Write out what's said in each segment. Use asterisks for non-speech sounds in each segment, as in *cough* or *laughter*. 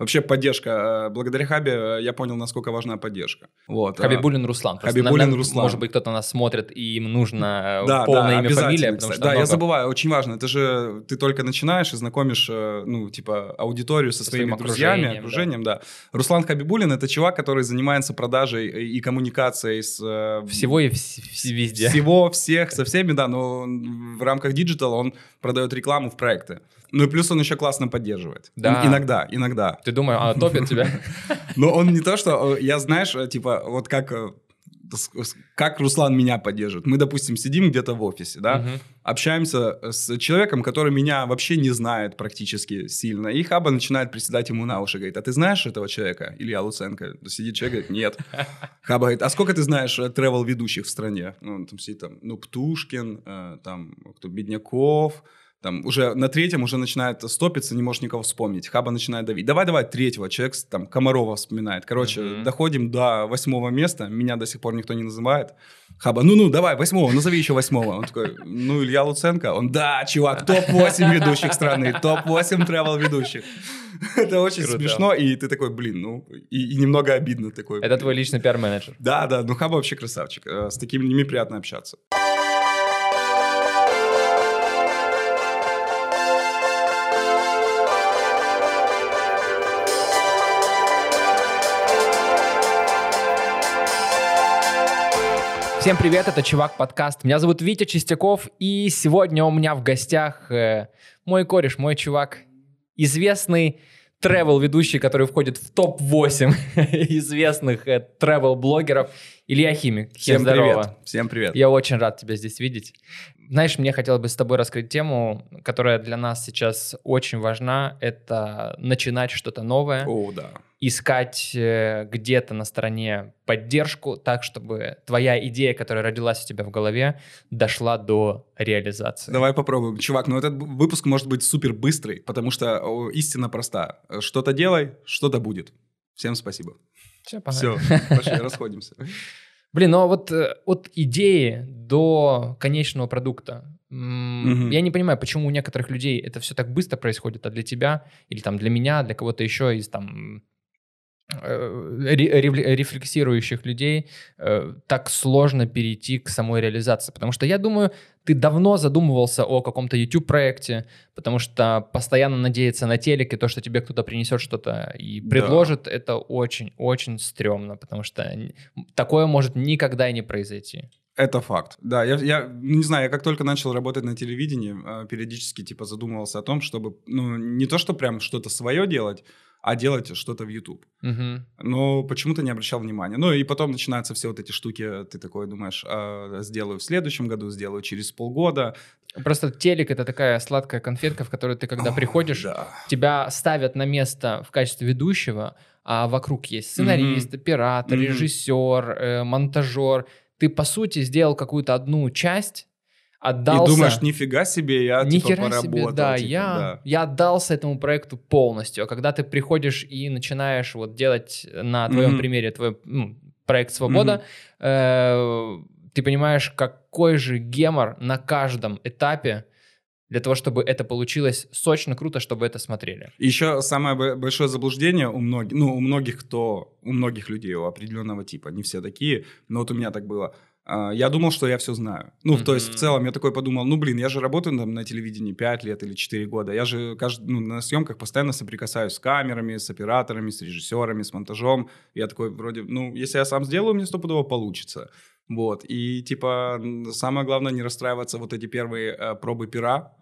Вообще поддержка. Э, благодаря Хабе э, я понял, насколько важна поддержка. Вот. Хабибулин Руслан. Хабибулин Руслан. Может быть, кто-то нас смотрит, и им нужно да, полное да, имя, фамилия. Потому что да, много... я забываю, очень важно. Это же ты только начинаешь и знакомишь, ну, типа, аудиторию со, со своими друзьями, окружением, окружением да. да. Руслан Хабибулин — это чувак, который занимается продажей и коммуникацией с... Всего и вс- везде. Всего, всех, со всеми, да, но в рамках digital он продает рекламу в проекты. Ну и плюс он еще классно поддерживает. Да. Иногда, иногда. Ты думаешь, а топит тебя? *laughs* Но он не то, что... Я, знаешь, типа, вот как э, как Руслан меня поддерживает. Мы, допустим, сидим где-то в офисе, да, общаемся с человеком, который меня вообще не знает практически сильно, и Хаба начинает приседать ему на уши, говорит, а ты знаешь этого человека? Илья Луценко. Сидит человек, говорит, нет. *laughs* Хаба говорит, а сколько ты знаешь travel ведущих в стране? Ну, там сидит там, ну, Птушкин, э, там, кто, Бедняков, там уже на третьем уже начинает стопиться, не можешь никого вспомнить. Хаба начинает давить. Давай, давай, третьего. Человек там Комарова вспоминает. Короче, mm-hmm. доходим до восьмого места. Меня до сих пор никто не называет. Хаба, ну-ну, давай, восьмого, назови еще восьмого. Он такой, ну, Илья Луценко. Он, да, чувак, топ-8 ведущих страны, топ-8 travel ведущих. *laughs* Это очень Круто. смешно, и ты такой, блин, ну, и, и немного обидно такой. Это твой личный пиар-менеджер. Да, да, ну Хаба вообще красавчик. Э, с такими людьми приятно общаться. Всем привет, это Чувак подкаст. Меня зовут Витя Чистяков, и сегодня у меня в гостях э, мой кореш, мой чувак, известный travel ведущий, который входит в топ-8 *laughs* известных э, travel блогеров Илья Химик. Всем здорово. привет. Всем привет. Я очень рад тебя здесь видеть. Знаешь, мне хотелось бы с тобой раскрыть тему, которая для нас сейчас очень важна. Это начинать что-то новое. О, да искать э, где-то на стороне поддержку, так, чтобы твоя идея, которая родилась у тебя в голове, дошла до реализации. Давай попробуем. Чувак, ну этот выпуск может быть супер быстрый, потому что истина проста. Что-то делай, что-то будет. Всем спасибо. Все, Все, *laughs* пошли, расходимся. Блин, ну а вот э, от идеи до конечного продукта. Угу. Я не понимаю, почему у некоторых людей это все так быстро происходит, а для тебя или там для меня, для кого-то еще из там рефлексирующих людей э, так сложно перейти к самой реализации. Потому что я думаю, ты давно задумывался о каком-то YouTube-проекте, потому что постоянно надеяться на телеке, то, что тебе кто-то принесет что-то и предложит, да. это очень-очень стрёмно, потому что такое может никогда и не произойти. Это факт. Да, я, я не знаю, я как только начал работать на телевидении, э, периодически типа задумывался о том, чтобы, ну, не то, что прям что-то свое делать, а делать что-то в YouTube. Угу. Но почему-то не обращал внимания. Ну и потом начинаются все вот эти штуки, ты такой думаешь, а, сделаю в следующем году, сделаю через полгода. Просто телек это такая сладкая конфетка, в которую ты когда О, приходишь, да. тебя ставят на место в качестве ведущего, а вокруг есть сценарист, mm оператор, mm режиссер, э, монтажер. Ты по сути сделал какую-то одну часть отдался. И думаешь, нифига себе, я Ни типа поработал. Себе, да, типа, я, да. я отдался этому проекту полностью. А когда ты приходишь и начинаешь вот делать на твоем mm-hmm. примере твой ну, проект «Свобода», mm-hmm. э, ты понимаешь, какой же гемор на каждом этапе для того, чтобы это получилось сочно, круто, чтобы это смотрели. Еще самое большое заблуждение у многих, ну, у многих, кто, у многих людей у определенного типа, не все такие, но вот у меня так было – я думал, что я все знаю. Ну, mm-hmm. то есть в целом я такой подумал, ну, блин, я же работаю там, на телевидении 5 лет или 4 года. Я же каждый, ну, на съемках постоянно соприкасаюсь с камерами, с операторами, с режиссерами, с монтажом. Я такой вроде, ну, если я сам сделаю, мне стопудово получится. Вот. И типа самое главное не расстраиваться вот эти первые э, пробы пера,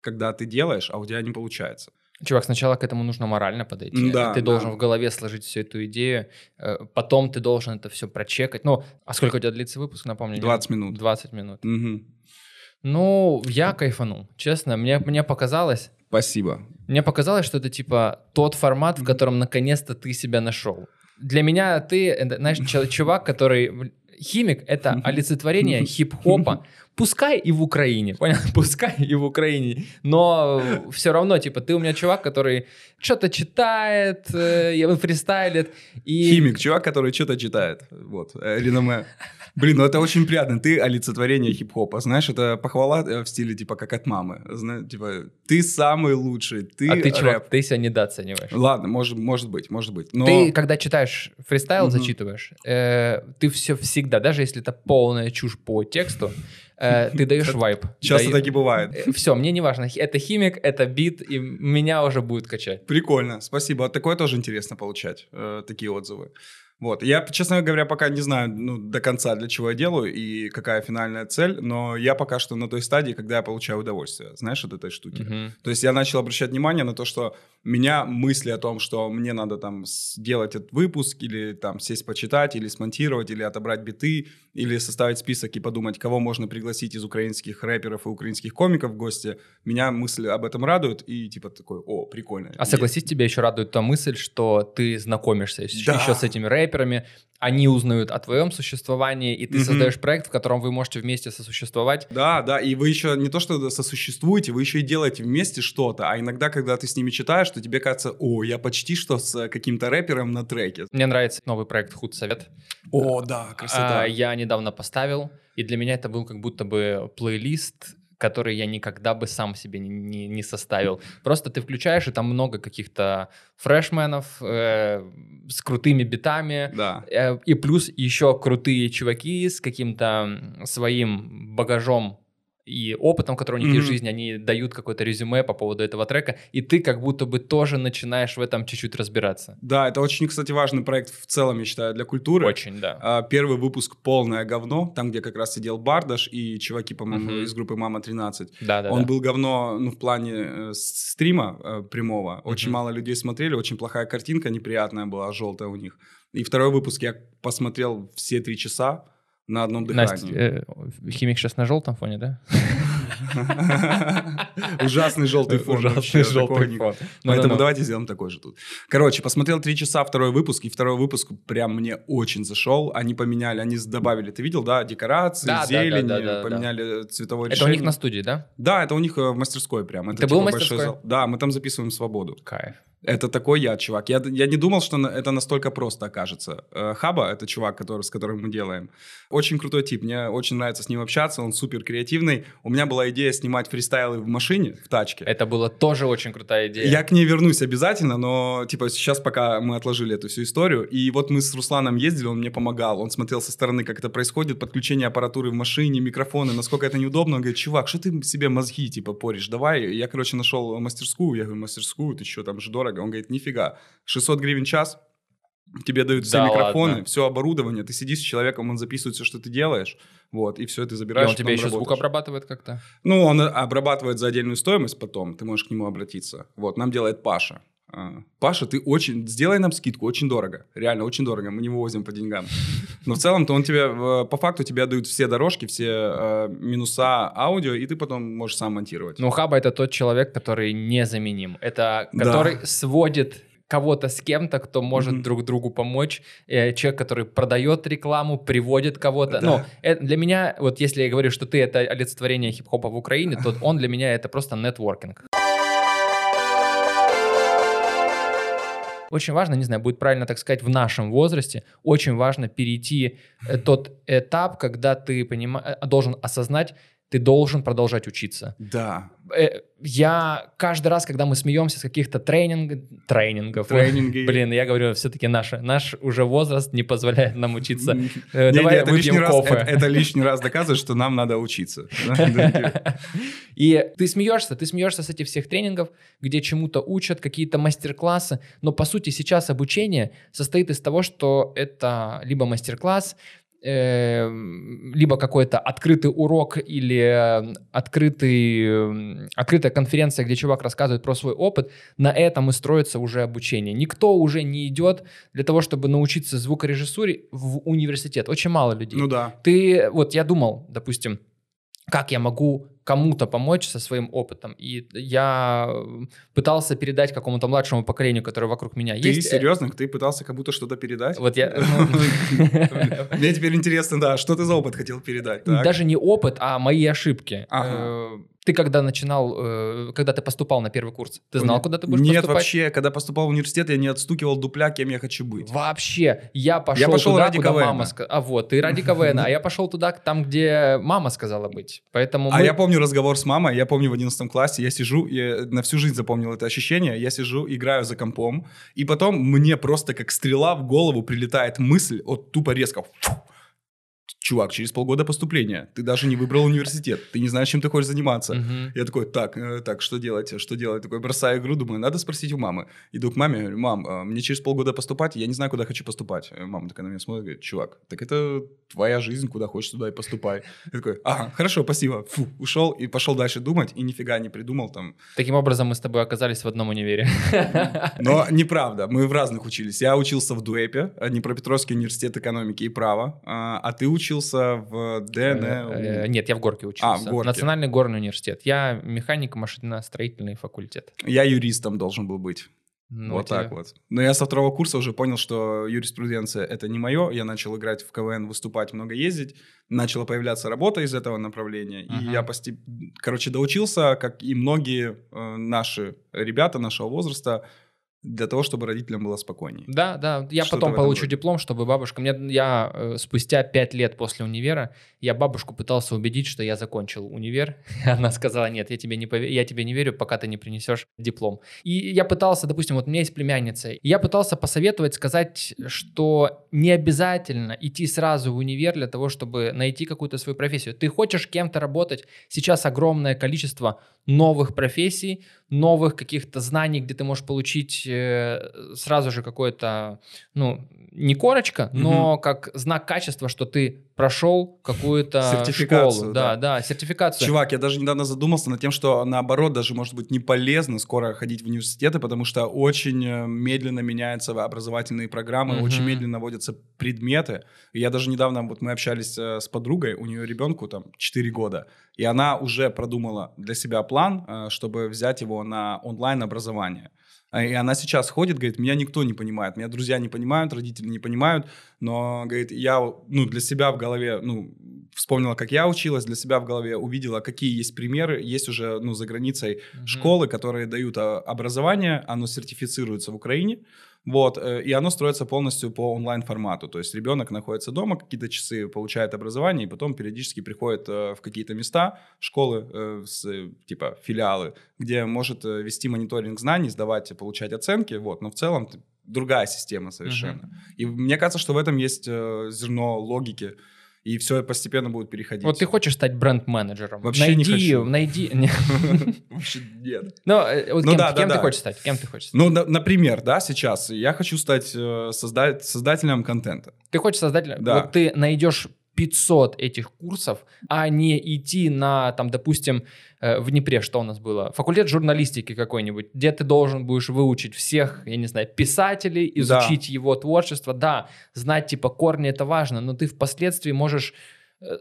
когда ты делаешь, а у тебя не получается. Чувак, сначала к этому нужно морально подойти. Да, ты да. должен в голове сложить всю эту идею, э, потом ты должен это все прочекать. Ну, а сколько у тебя длится выпуск, напомню? 20 минут. 20 минут. Угу. Ну, я кайфанул, честно. Мне, мне показалось... Спасибо. Мне показалось, что это типа тот формат, в котором наконец-то ты себя нашел. Для меня ты, знаешь, чувак, который химик — это *laughs* олицетворение *laughs* хип-хопа, Пускай и в Украине, *laughs* понял? Пускай и в Украине. Но все равно, типа, ты у меня чувак, который что-то читает, э, фристайлит. И... Химик, чувак, который что-то читает. Вот, э, реноме. Блин, ну это очень приятно. Ты олицетворение хип-хопа. Знаешь, это похвала э, в стиле типа как от мамы. Знаешь, типа, ты самый лучший, ты А ты, рэп. чувак, ты себя недооцениваешь. Ладно, может, может быть, может быть. Но... Ты, когда читаешь фристайл, Мгм. зачитываешь, э, ты все всегда, даже если это полная чушь по тексту, э, ты даешь вайп. Часто так и бывает. Все, мне не важно, это химик, это бит, и меня уже будет качать. Прикольно, спасибо. Такое тоже интересно получать, э, такие отзывы. Вот. Я, честно говоря, пока не знаю ну, до конца, для чего я делаю и какая финальная цель, но я пока что на той стадии, когда я получаю удовольствие, знаешь, от этой штуки. Мгм. То есть я начал обращать внимание на то, что меня мысли о том, что мне надо там сделать этот выпуск, или там сесть почитать, или смонтировать, или отобрать биты, или составить список и подумать, кого можно пригласить из украинских рэперов и украинских комиков в гости, меня мысли об этом радуют, и типа такой, о, прикольно. А согласись, тебя еще радует та мысль, что ты знакомишься Да. еще с этими рэперами, они узнают о твоем существовании, и ты Мгм. создаешь проект, в котором вы можете вместе сосуществовать. Да, да, и вы еще не то что сосуществуете, вы еще и делаете вместе что-то, а иногда, когда ты с ними читаешь, то тебе кажется, о, я почти что с э, каким-то рэпером на треке. Мне нравится новый проект «Худсовет». О, да, красота. А, я недавно поставил, и для меня это был как будто бы плейлист, который я никогда бы сам себе не, не- не составил. Просто ты включаешь, и там много каких-то фрешменов э, с крутыми битами, Да. э, и плюс еще крутые чуваки с каким-то своим багажом и опытом, который у них есть в жизни, они дают какое-то резюме по поводу этого трека, и ты как будто бы тоже начинаешь в этом чуть-чуть разбираться. Да, это очень, кстати, важный проект в целом, я считаю, для культуры. Очень, да. А, Первый выпуск «Полное говно», там, где как раз сидел Бардаш и чуваки, по-моему, Мгм. из группы «Мама-13». Да, да, Он да. был говно, ну, в плане э, стрима э, прямого. Очень Мгм. мало людей смотрели, очень плохая картинка, неприятная была, желтая у них. И второй выпуск я посмотрел все три часа на одном дыхании. Настя, э, химик сейчас на желтом фоне, да? *laughs* Ужасный желтый фон. Ужасный желтый фон. Поэтому Ну-ну-ну. давайте сделаем такой же тут. Короче, посмотрел три часа второй выпуск, и второй выпуск прям мне очень зашел. Они поменяли, они добавили, ты видел, да, декорации, зелень, поменяли цветовое Это у решение. них на студии, да? Да, это у них э, в мастерской прям. Это Ты был в большой мастерской? Да, мы там записываем «Свободу». Кайф. Это такой я, чувак. Я, я не думал, что это настолько просто окажется. Э, Хаба, это чувак, который, с которым мы делаем. Очень крутой тип. Мне очень нравится с ним общаться. Он супер креативный. У меня была идея снимать фристайлы в машине, в тачке. Это была тоже очень крутая идея. Я к ней вернусь обязательно, но типа сейчас пока мы отложили эту всю историю. И вот мы с Русланом ездили, он мне помогал. Он смотрел со стороны, как это происходит, подключение аппаратуры в машине, микрофоны, насколько это неудобно. Он говорит, чувак, что ты себе мозги типа поришь? Давай. Я, короче, нашел мастерскую. Я говорю, мастерскую, ты что, там же дорого. Он говорит, нифига. 600 гривен час, тебе дают все Да микрофоны, ладно? все оборудование, ты сидишь с человеком, он записывает все, что ты делаешь, вот, и все, И забираешь. он тебе еще звук работаешь. обрабатывает как-то? Ну, он обрабатывает за отдельную стоимость потом, ты можешь к нему обратиться. Вот, нам делает Паша. Паша, ты очень... Сделай нам скидку, очень дорого. Реально, очень дорого. Мы не вывозим по деньгам. Но в целом-то он тебе... э, По факту тебе дают все дорожки, все э, минуса аудио, и ты потом можешь сам монтировать. Ну, Хаба это тот человек, который незаменим. Это Да. который сводит кого-то с кем-то, кто может Мгм. друг другу помочь. Э, человек, который продает рекламу, приводит кого-то. Да. Ну, э, для меня, вот если я говорю, что ты это олицетворение хип-хопа в Украине, то он для меня это просто нетворкинг. Очень важно, не знаю, будет правильно так сказать, в нашем возрасте, очень важно перейти э, тот этап, когда ты понима- э, должен осознать, ты должен продолжать учиться. Да. Э, Я каждый раз, когда мы смеемся с каких-то тренинг... тренингов, Тренинги. *laughs* блин, я говорю, все-таки наш, наш уже возраст не позволяет нам учиться. Не, Э, не, Давай это, лишний выпьем раз, кофе. это, это лишний раз доказывает, что нам надо учиться. *laughs* И ты смеешься, ты смеешься с этих всех тренингов, где чему-то учат, какие-то мастер-классы, но по сути сейчас обучение состоит из того, что это либо мастер-класс, э, либо какой-то открытый урок или э, открытый, э, открытая конференция, где чувак рассказывает про свой опыт, на этом и строится уже обучение. Никто уже не идет для того, чтобы научиться звукорежиссуре в университет. Очень мало людей. Ну да. Ты, вот я думал, допустим, как я могу кому-то помочь со своим опытом. И я пытался передать какому-то младшему поколению, которое вокруг меня ты есть. Ты серьезно? Ты пытался кому-то что-то передать? Вот я... Ну, *laughs* Мне теперь интересно, да, что ты за опыт хотел передать? Даже не опыт, а мои ошибки. Ты когда начинал, э, когда ты поступал на первый курс, ты знал, Нет. куда ты будешь Нет, поступать? вообще, когда поступал в университет, я не отстукивал дупля, кем я хочу быть. Вообще, я пошел, Я пошел туда, ради куда КВН. мама сказала. А вот, ты ради КВН, а я пошел туда, там, где мама сказала быть. Поэтому А мы- я помню разговор с мамой, я помню в 11 классе, я сижу, я на всю жизнь запомнил это ощущение, я сижу, играю за компом, и потом мне просто как стрела в голову прилетает мысль, от тупо резко, фу, чувак, через полгода поступления, ты даже не выбрал университет, ты не знаешь, чем ты хочешь заниматься. Мгм. Я такой, так, э, так, что делать, что делать? Такой бросаю игру, думаю, надо спросить у мамы. Иду к маме, говорю, мам, а, мне через полгода поступать, я не знаю, куда хочу поступать. Э, Мама такая на меня смотрит, говорит, чувак, так это твоя жизнь, куда хочешь, туда и поступай. Я такой, ага, хорошо, спасибо. Фу, ушел и пошел дальше думать, и нифига не придумал там. Таким образом, мы с тобой оказались в одном универе. Но неправда, мы в разных учились. Я учился в ДУЭПе, э, Днепропетровский университет экономики и права, а а ты учился в ДНУ. Э, Нет, я в Горке учился. А, в Горке. Национальный горный университет. Я механик машино-строительный факультет. Я юристом должен был быть. Ну, вот тебе- так вот. Но я со второго курса уже понял, что юриспруденция это не мое. Я начал играть в КВН, выступать, много ездить. Начала появляться работа из этого направления. Ага. И я постеп... короче, доучился, как и многие э, наши ребята нашего возраста, для того, чтобы родителям было спокойнее. Да, да. Я Что-то потом получу роде. диплом, чтобы бабушка... Мне, я э, спустя пять лет после универа, я бабушку пытался убедить, что я закончил универ. *laughs* Она сказала, нет, я тебе не, пове- я тебе не верю, пока ты не принесешь диплом. И я пытался, допустим, вот у меня есть племянница, и я пытался посоветовать, сказать, что не обязательно идти сразу в универ для того, чтобы найти какую-то свою профессию. Ты хочешь кем-то работать, сейчас огромное количество новых профессий, новых каких-то знаний, где ты можешь получить э, сразу же какое-то, ну, не корочка, но как знак качества, что ты прошел какую-то Сертификацию, школу. да. Да, да, сертификацию. Чувак, я даже недавно задумался над тем, что наоборот даже может быть не полезно скоро ходить в университеты, потому что очень э, медленно меняются образовательные программы, Мгм. очень медленно вводятся предметы. И я даже недавно, вот мы общались э, с подругой, у нее ребенку там 4 года, и она уже продумала для себя план, э, чтобы взять его на онлайн-образование. А, И она сейчас ходит, говорит, меня никто не понимает, меня друзья не понимают, родители не понимают, но, говорит, я, ну, для себя в голове, ну, вспомнила, как я училась, для себя в голове увидела, какие есть примеры, есть уже, ну, за границей Мгм. школы, которые дают а, образование, оно сертифицируется в Украине, вот, э, и оно строится полностью по онлайн-формату, то есть ребенок находится дома, какие-то часы получает образование, и потом периодически приходит э, в какие-то места, школы, э, типа филиалы, где может вести мониторинг знаний, сдавать, получать оценки, вот, но в целом другая система совершенно. И мне кажется, что в этом есть зерно логики, и все постепенно будет переходить. Вот ты хочешь стать бренд-менеджером? Вообще не *laughs* найди, хочу. *laughs* Найди, не. Вообще нет. Ну, э, Ну кем, ты хочешь стать? Кем ты хочешь? Ну, на- например, да, сейчас я хочу стать э, созда- создателем контента. Ты хочешь создатель, Да. вот ты найдешь 500 этих курсов, а не идти на, там, допустим, э, в Днепре, что у нас было? Факультет журналистики какой-нибудь, где ты должен будешь выучить всех, я не знаю, писателей, изучить его творчество. Да, знать, типа, корни это важно, но ты впоследствии можешь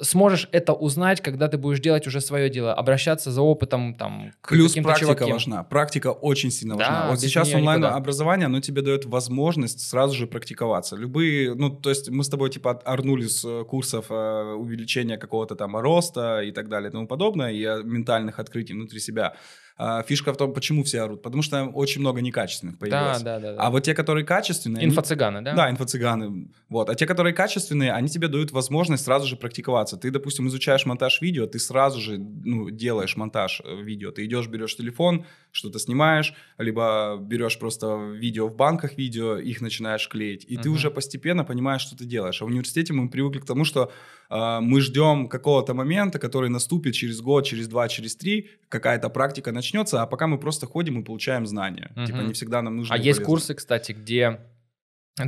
сможешь это узнать, когда ты будешь делать уже свое дело, обращаться за опытом там к Плюс практика чувакам. важна. Практика очень сильно Да, важна. Вот сейчас неё никуда. онлайн-образование, оно тебе дает возможность сразу же практиковаться. Любые, ну, то есть мы с тобой типа орнули с э, курсов э, увеличения какого-то там роста и так далее и тому подобное, и э, ментальных открытий внутри себя. А фишка в том, почему все орут. Потому что очень много некачественных Да, появилось. да, да. да. А вот те, которые качественные... они- Инфо-цыганы, да? Да, инфо-цыганы. Вот. А те, которые качественные, они тебе дают возможность сразу же практиковаться. Ты, допустим, изучаешь монтаж видео, ты сразу же ну, делаешь монтаж э, видео. Ты идешь, берешь телефон, что-то снимаешь, либо берешь просто видео в банках видео, их начинаешь клеить. И ты Мгм. уже постепенно понимаешь, что ты делаешь. А в университете мы привыкли к тому, что мы ждем какого-то момента, который наступит через год, через два, через три, какая-то практика начнется, а пока мы просто ходим и получаем знания. Мгм. Типа не всегда нам нужно. А есть курсы, кстати, где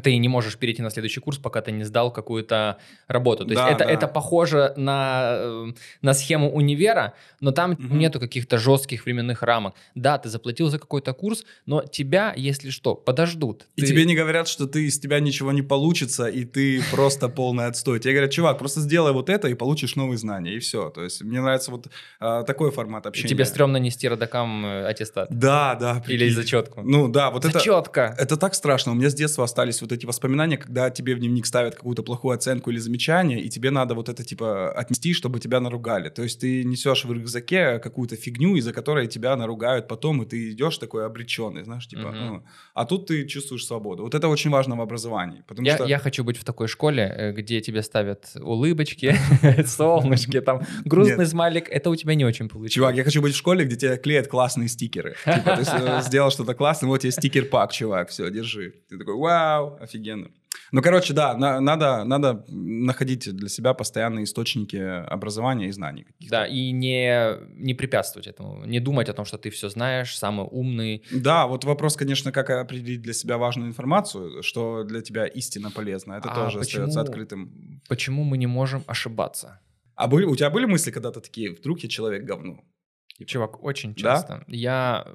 ты не можешь перейти на следующий курс, пока ты не сдал какую-то работу. То есть да, это, да. это похоже на, э, на схему универа, но там угу. нету каких-то жестких временных рамок. Да, ты заплатил за какой-то курс, но тебя, если что, подождут. И ты... тебе не говорят, что ты из тебя ничего не получится, и ты просто полный отстой. Тебе говорят, чувак, просто сделай вот это, и получишь новые знания, и все. То есть мне нравится вот а, такой формат общения. Тебе стрёмно нести родакам э, аттестат. Да, да. Или зачетку. Ну да, вот Зачетка. это... Это так страшно. У меня с детства остались вот эти воспоминания, когда тебе в дневник ставят какую-то плохую оценку или замечание, и тебе надо вот это типа отнести, чтобы тебя наругали. То есть ты несешь в рюкзаке какую-то фигню, из-за которой тебя наругают потом, и ты идешь такой обреченный, знаешь, типа. Угу. Ну, а тут ты чувствуешь свободу. Вот это очень важно в образовании. Потому я, что... я хочу быть в такой школе, э, где тебе ставят улыбочки, *laughs* солнышки, там грустный смайлик. Это у тебя не очень получилось. Чувак, я хочу быть в школе, где тебе клеят классные стикеры. *laughs* Типа, ты сделал что-то классное, вот тебе стикер-пак, чувак, все, держи. Ты такой, вау, офигенно офигенно. Ну, короче, да, на, надо, надо находить для себя постоянные источники образования и знаний. Да, и не, не препятствовать этому, не думать о том, что ты все знаешь, самый умный. Да, вот вопрос, конечно, как определить для себя важную информацию, что для тебя истинно полезно, это а тоже почему, остается открытым. Почему мы не можем ошибаться? А были, у тебя были мысли когда-то такие, вдруг я человек говно? Чувак, очень часто. Да? Я...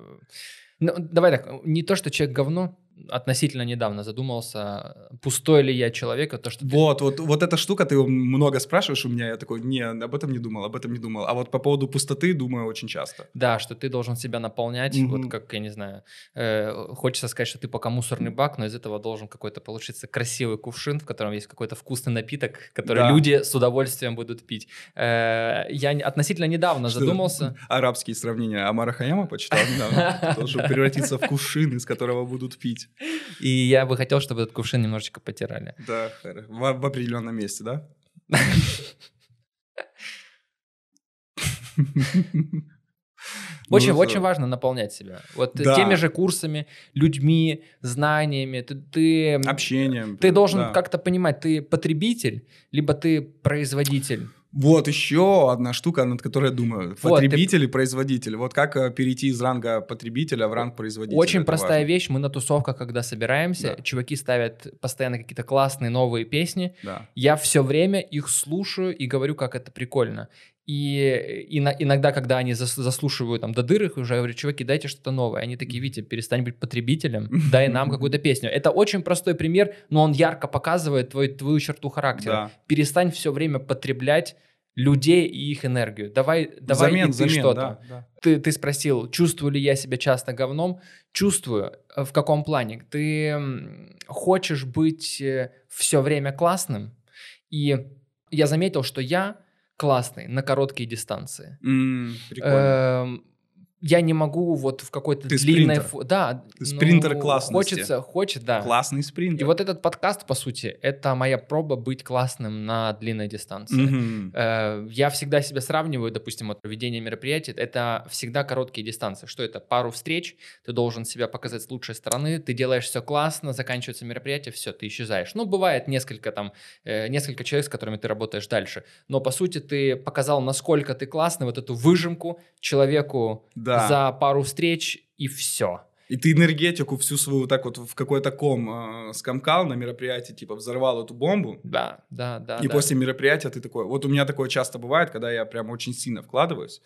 Ну, давай так, не то, что человек говно, относительно недавно задумался, пустой ли я человек, а то, что... Вот, ты... вот, вот эта штука, ты много спрашиваешь у меня, я такой, не, об этом не думал, об этом не думал. А вот по поводу пустоты думаю очень часто. Да, что ты должен себя наполнять, mm-hmm. вот как, я не знаю, э, хочется сказать, что ты пока мусорный бак, но из этого должен какой-то получиться красивый кувшин, в котором есть какой-то вкусный напиток, который да. люди с удовольствием будут пить. Э, я относительно недавно что, задумался... *laughs* Арабские сравнения Амара Хаяма почитал недавно. Должен превратиться в кувшин, из которого будут пить. *laughs* И я бы хотел, чтобы этот кувшин немножечко потирали. Да, в, в определенном месте, да? *laughs* Очень, ну, очень важно наполнять себя. Вот да. теми же курсами, людьми, знаниями. Ты, ты общением. Ты должен да. как-то понимать, ты потребитель, либо ты производитель. Вот еще одна штука, над которой я думаю. Вот, потребитель ты... и производитель. Вот как э, перейти из ранга потребителя в ранг производителя. Очень простая важно. вещь. Мы на тусовках, когда собираемся, да. чуваки ставят постоянно какие-то классные новые песни. Да. Я все время их слушаю и говорю, как это прикольно. И, на, иногда, когда они зас, заслушивают там до дыр их, уже говорю, чуваки, дайте что-то новое. Они такие, Витя, перестань быть потребителем, дай *laughs* нам какую-то песню. Это очень простой пример, но он ярко показывает твой, твою черту характера. Да. Перестань все время потреблять людей и их энергию. Давай, давай замен, и ты замен, что-то. Да, да. Ты, ты спросил, чувствую ли я себя часто говном? Чувствую. Э, в каком плане? Ты хочешь быть э, все время классным? И я заметил, что я классный на короткие дистанции. Mm, прикольно. Эм, я не могу вот в какой-то Ты длинной... Спринтер. Да. Ты спринтер ну, классности. Хочется, хочет, да. Классный спринтер. И вот этот подкаст, по сути, это моя проба быть классным на длинной дистанции. Mm-hmm. Э, я всегда себя сравниваю, допустим, от проведения мероприятий, это всегда короткие дистанции. Что это? Пару встреч, ты должен себя показать с лучшей стороны, ты делаешь все классно, заканчивается мероприятие, все, ты исчезаешь. Ну, бывает несколько там, э, несколько человек, с которыми ты работаешь дальше, но, по сути, ты показал, насколько ты классный, вот эту выжимку человеку да. за пару встреч и все. И ты энергетику всю свою так вот в какой-то ком э, скомкал на мероприятии, типа взорвал эту бомбу. Да, да, да. И да. после мероприятия ты такой... Вот у меня такое часто бывает, когда я прям очень сильно вкладываюсь.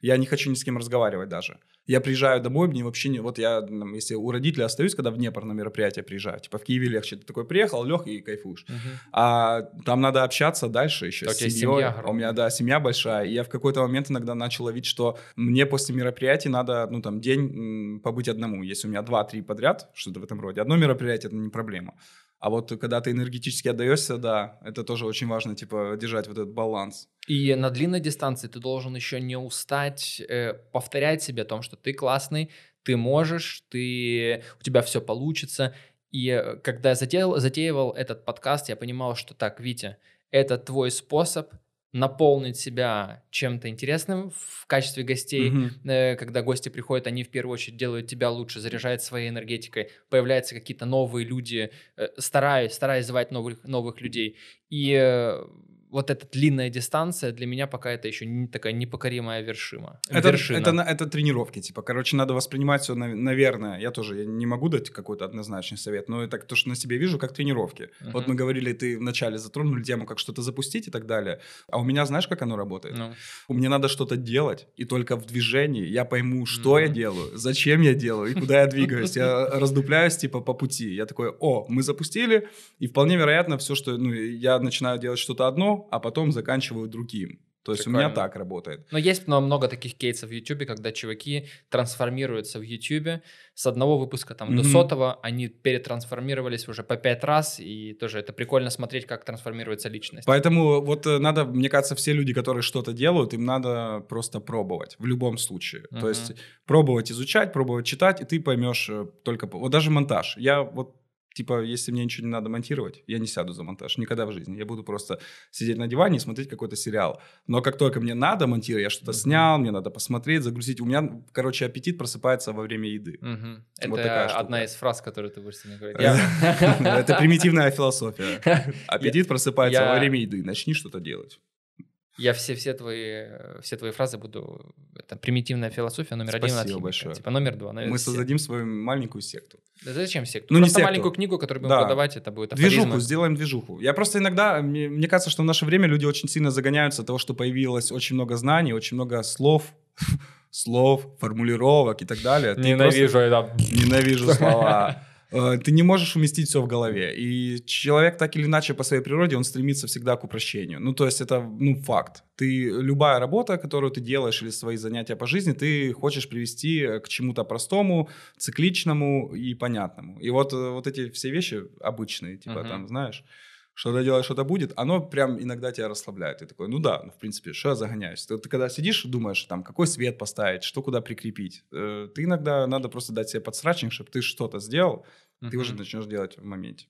Я не хочу ни с кем разговаривать даже. Я приезжаю домой, мне вообще не... Вот я, если у родителей остаюсь, когда в Днепр на мероприятие приезжаю, типа в Киеве легче. Ты такой приехал, лег и кайфуешь. Uh-huh. А там надо общаться дальше еще так с семьей. Семья у меня, да, семья большая. И я в какой-то момент иногда начал ловить, что мне после мероприятия надо, ну, там, день побыть одному. Если у меня два-три подряд, что-то в этом роде. Одно мероприятие — это не проблема. А вот когда ты энергетически отдаешься, да, это тоже очень важно, типа, держать вот этот баланс. И на длинной дистанции ты должен еще не устать э, повторять себе о том, что ты классный, ты можешь, ты, у тебя все получится. И э, когда я затеял, затеивал этот подкаст, я понимал, что так, Витя, это твой способ наполнить себя чем-то интересным в качестве гостей. Mm-hmm. Когда гости приходят, они в первую очередь делают тебя лучше, заряжают своей энергетикой, появляются какие-то новые люди, э, стараюсь, стараюсь звать новых, новых людей. И вот эта длинная дистанция для меня пока это еще не такая непокоримая вершима. Это, вершина. это, это тренировки, типа, короче, надо воспринимать все, наверное, я тоже я не могу дать какой-то однозначный совет, но это то, что на себе вижу, как тренировки. Uh-huh. Вот мы говорили, ты вначале затронули тему, как что-то запустить и так далее, а у меня знаешь, как оно работает? No. У меня надо что-то делать, и только в движении я пойму, что uh-huh. я делаю, зачем я делаю и куда я двигаюсь. Я раздупляюсь, типа, по пути. Я такой, о, мы запустили, и вполне вероятно все, что, ну, я начинаю делать что-то одно, а потом заканчиваю другим. То есть Прикольно. у меня так работает. Но есть много таких кейсов в YouTube, когда чуваки трансформируются в YouTube с одного выпуска там mm-hmm. до сотого, они перетрансформировались уже по пять раз, и тоже это прикольно смотреть, как трансформируется личность. Поэтому вот э, надо, мне кажется, все люди, которые что-то делают, им надо просто пробовать в любом случае. Mm-hmm. То есть пробовать изучать, пробовать читать, и ты поймешь э, только... Вот даже монтаж. Я вот типа, если мне ничего не надо монтировать, я не сяду за монтаж. Никогда в жизни. Я буду просто сидеть на диване и смотреть какой-то сериал. Но как только мне надо монтировать, я что-то снял, мне надо посмотреть, загрузить. У меня, короче, аппетит просыпается во время еды. Это одна из фраз, которую ты будешь сегодня говорить. *laughs* Это примитивная философия. *laughs* Аппетит просыпается во время еды. Начни что-то делать. Я все, все, твои, все твои фразы буду... Это примитивная философия номер Спасибо один. Спасибо большое. Типа номер два. Мы создадим свою маленькую секту. Да зачем секту? Ну, просто не секту. маленькую книгу, которую будем да. продавать, это будет афоризмы. Движуху, сделаем движуху. Я просто иногда... Мне, мне кажется, что в наше время люди очень сильно загоняются от того, что появилось очень много знаний, очень много слов, *laughs* слов, формулировок и так далее. Ненавижу это. Ненавижу слова. *laughs* Э, ты не можешь уместить все в голове. И человек так или иначе по своей природе, он стремится всегда к упрощению. Ну, то есть это, ну, факт. Ты, любая работа, которую ты делаешь или свои занятия по жизни, ты хочешь привести к чему-то простому, цикличному и понятному. И вот, э, вот эти все вещи обычные, типа uh-huh. там, знаешь, что-то делаешь, что-то будет, оно прям иногда тебя расслабляет. Ты такой, ну да, ну, в принципе, что я загоняюсь? Ты, ты когда сидишь думаешь, там, какой свет поставить, что куда прикрепить, э, ты иногда надо просто дать себе подсрачник, чтобы ты что-то сделал, ты уже начнешь делать в моменте.